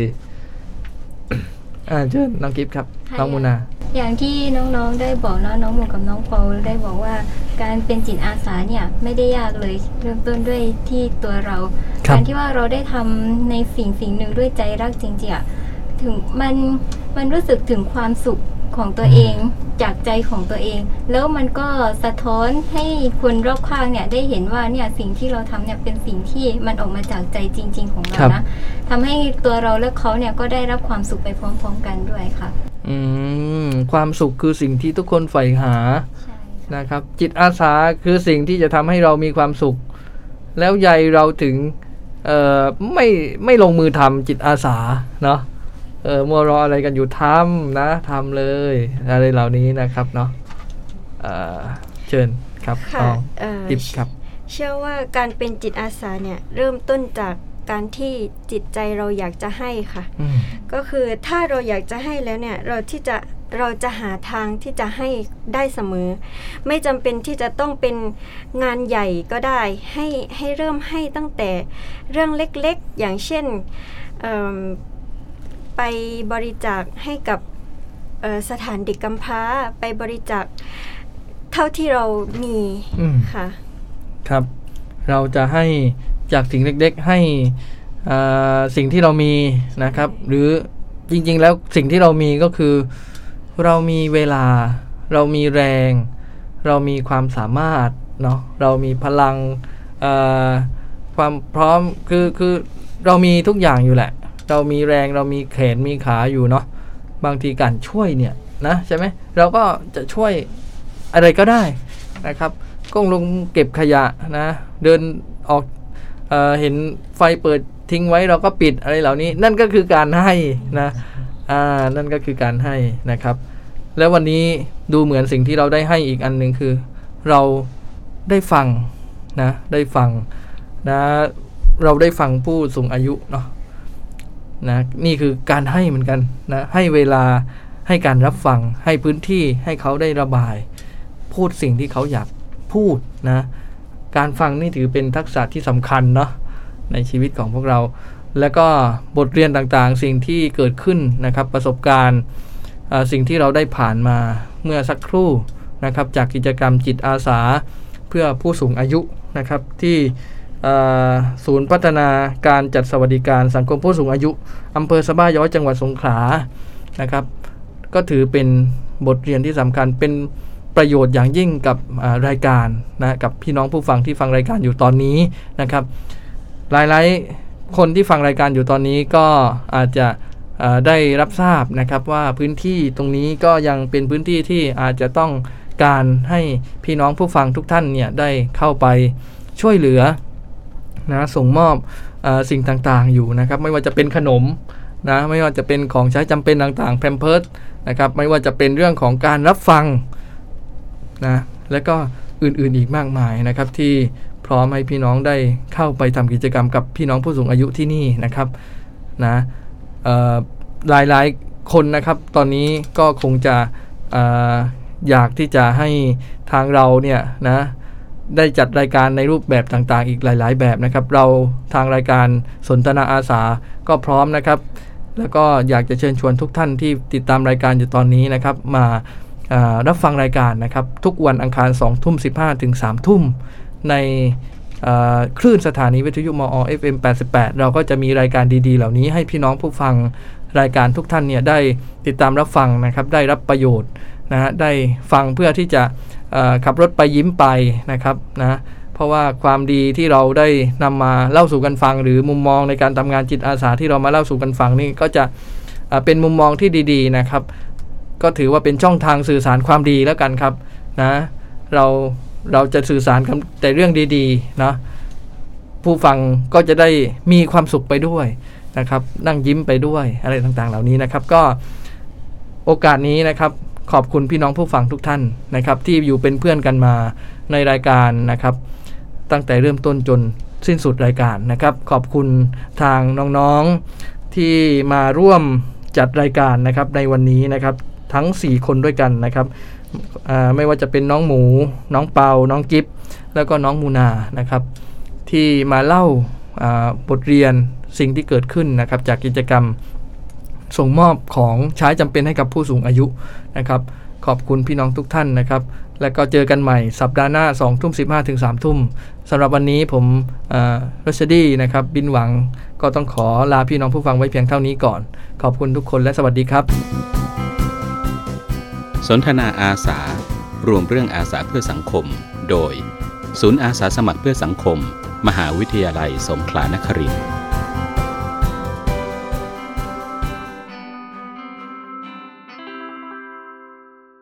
อ่าเชิญน้องกิฟครับ น้องมูนา อย่างที่น้องๆได้บอกเนาะน้องหมูกับน้องเปาได้บอกว่า การเป็นจิตอาสาเนี่ยไม่ได้ยากเลยเริ่มต้นด้วยที่ตัวเราครับการที่ว่าเราได้ทำในสิ่งสิ่งหนึ่งด้วยใจรักจริงๆอะถึงมันมันรู้สึกถึงความสุข ของตัวเองจากใจของตัวเอง แล้วมันก็สะท้อนให้คนรอบข้างเนี่ยได้เห็นว่าเนี่ยสิ่งที่เราทำเนี่ยเป็นสิ่งที่มันออกมาจากใจจริง ๆ ของเราครับนะทำให้ตัวเราและเขาเนี่ยก็ได้รับความสุขไปพร้อม ๆ กันด้วยค่ะ อืมความสุขคือสิ่งที่ทุกคนใฝ่หาใช่นะครับ จิตอาสาคือสิ่งที่จะทำให้เรามีความสุข แล้วใยเราถึงเอ่อไม่ไม่ลงมือทำจิตอาสาเนาะ เออมัวรออะไรกันอยู่ทำนะทำเลยอะไรเหล่านี้นะครับเนาะเอ่อเชิญครับค่ะน้องเอ่อติบครับ เชื่อว่าการเป็นจิตอาสาเนี่ยเริ่มต้นจากการที่จิตใจเราอยากจะให้ค่ะอืมก็คือถ้าเราอยากจะให้แล้วเนี่ยเราที่จะเราจะหาทางที่จะให้ได้เสมอ ไม่จำเป็นที่จะต้องเป็นงานใหญ่ก็ได้ ให้ให้เริ่มให้ตั้งแต่เรื่องเล็กๆ อย่างเช่นเอิ่ม ไปบริจาคให้กับเอ่อสถานเด็กกำพร้าไปบริจาคเท่าที่เรามีอืมค่ะ ครับ เราจะให้จากสิ่งเล็กๆให้อ่าสิ่งที่เรามีนะครับ หรือจริงๆแล้วสิ่งที่เรามีก็คือ เรามีเวลา เรามีแรง เรามีความสามารถเนาะเรามีพลังอ่าความพร้อมคือคือเรามีทุกอย่างอยู่แหละ เรามีแรงเรามีแขนมีขาอยู่เนาะบางทีการช่วยเนี่ยนะใช่ไหมเราก็จะช่วยอะไรก็ได้นะครับก้มลงเก็บขยะนะ เดินออกเออเห็นไฟเปิดทิ้งไว้เราก็ปิดอะไรเหล่านี้ นั่นก็คือการให้นะอ่านั่นก็คือการให้นะครับ แล้ววันนี้ดูเหมือนสิ่งที่เราได้ให้อีกอันหนึ่งคือ เราได้ฟังนะได้ฟังนะเราได้ฟังผู้สูงอายุเนาะ นะนี่คือการให้เหมือนกันนะให้เวลาให้การรับฟัง ให้พื้นที่ให้เขาได้ระบาย พูดสิ่งที่เขาอยากพูดนะการฟังนี่ถือเป็นทักษะที่สำคัญเนาะในชีวิตของพวกเรา แล้วก็บทเรียนต่างๆ สิ่งที่เกิดขึ้นนะครับประสบการณ์สิ่งที่เราได้ผ่านมาเมื่อสักครู่นะครับจากกิจกรรมจิตอาสา เพื่อผู้สูงอายุนะครับที่ ศูนย์พัฒนาการจัดสวัสดิการสังคมผู้สูงอายุอำเภอสะบ้าย้อยจังหวัดสงขลานะครับ ก็ถือเป็นบทเรียนที่สำคัญเป็นประโยชน์อย่างยิ่งกับรายการนะกับพี่น้องผู้ฟังที่ฟังรายการอยู่ตอนนี้นะครับ หลายๆคนที่ฟังรายการอยู่ตอนนี้ก็อาจจะได้รับทราบนะครับว่าพื้นที่ตรงนี้ก็ยังเป็นพื้นที่ที่อาจจะต้องการให้พี่น้องผู้ฟังทุกท่านเนี่ยได้เข้าไปช่วยเหลือ นะส่งมอบอสิ่งต่างๆอยู่นะครับไม่ว่าจะเป็นขนมนะไม่ว่าจะเป็นของใช้จำเป็นต่างๆแพมเพิร์ดนะครับไม่ว่าจะเป็นเรื่องของการรับฟังนะและก็อื่นๆอีกมากมายนะครับที่พร้อมให้พี่น้องได้เข้าไปทำกิจกรรมกับพี่น้องผู้สูงอายุที่นี่นะครับนะหลายๆคนนะครับตอนนี้ก็คงจะออยากที่จะให้ทางเราเนี่ยนะ ได้จัดรายการในรูปแบบต่างๆ อีกหลาย ๆ แบบนะครับ เราทางรายการสนทนาอาสาก็พร้อมนะครับ แล้วก็อยากจะเชิญชวนทุกท่านที่ติดตามรายการอยู่ตอนนี้นะครับ มารับฟังรายการนะครับ ทุกวันอังคาร2ทุ่ม15ถึง3ทุ่มในคลื่นสถานีวิทยุมอ FM 88 เราก็จะมีรายการดีๆ เหล่านี้ให้พี่น้องผู้ฟังรายการทุกท่านเนี่ยได้ติดตามรับฟังนะครับ ได้รับประโยชน์นะฮะได้ฟังเพื่อที่จะ ขับรถไปยิ้มไปนะครับนะเพราะว่าความดีที่เราได้นำมาเล่าสู่กันฟัง หรือมุมมองในการทำงานจิตอาสาที่เรามาเล่าสู่กันฟังนี่ก็จะเป็นมุมมองที่ดีๆนะครับ ก็ถือว่าเป็นช่องทางสื่อสารความดีแล้วกันครับนะเราเราจะสื่อสารแต่เรื่องดีๆนะผู้ฟังก็จะได้มีความสุขไปด้วยนะครับ นั่งยิ้มไปด้วยอะไรต่างๆ เหล่านี้นะครับ ก็โอกาสนี้นะครับ ขอบคุณพี่น้องผู้ฟังทุกท่านนะครับที่อยู่เป็นเพื่อนกันมาในรายการนะครับ ตั้งแต่เริ่มต้นจนสิ้นสุดรายการนะครับ ขอบคุณทางน้องๆที่มาร่วมจัดรายการนะครับในวันนี้นะครับทั้ง 4 คนด้วยกันนะครับไม่ว่าจะเป็นน้องหมู น้องเปา น้องกิฟแล้วก็น้องมูนานะครับ ที่มาเล่าบทเรียนสิ่งที่เกิดขึ้นนะครับ จากกิจกรรม ส่งมอบของใช้จำเป็นให้กับผู้สูงอายุนะครับ ขอบคุณพี่น้องทุกท่านนะครับ แล้วก็เจอกันใหม่สัปดาห์หน้า2ทุ่ม15ถึง3ทุ่มสำหรับวันนี้ผมรัชดีนะครับ บินหวังก็ต้องขอลาพี่น้องผู้ฟังไว้เพียงเท่านี้ก่อน ขอบคุณทุกคนและสวัสดีครับ สนทนาอาสา รวมเรื่องอาสาเพื่อสังคม โดย ศูนย์อาสาสมัครเพื่อสังคม มหาวิทยาลัยสงขลานครินทร์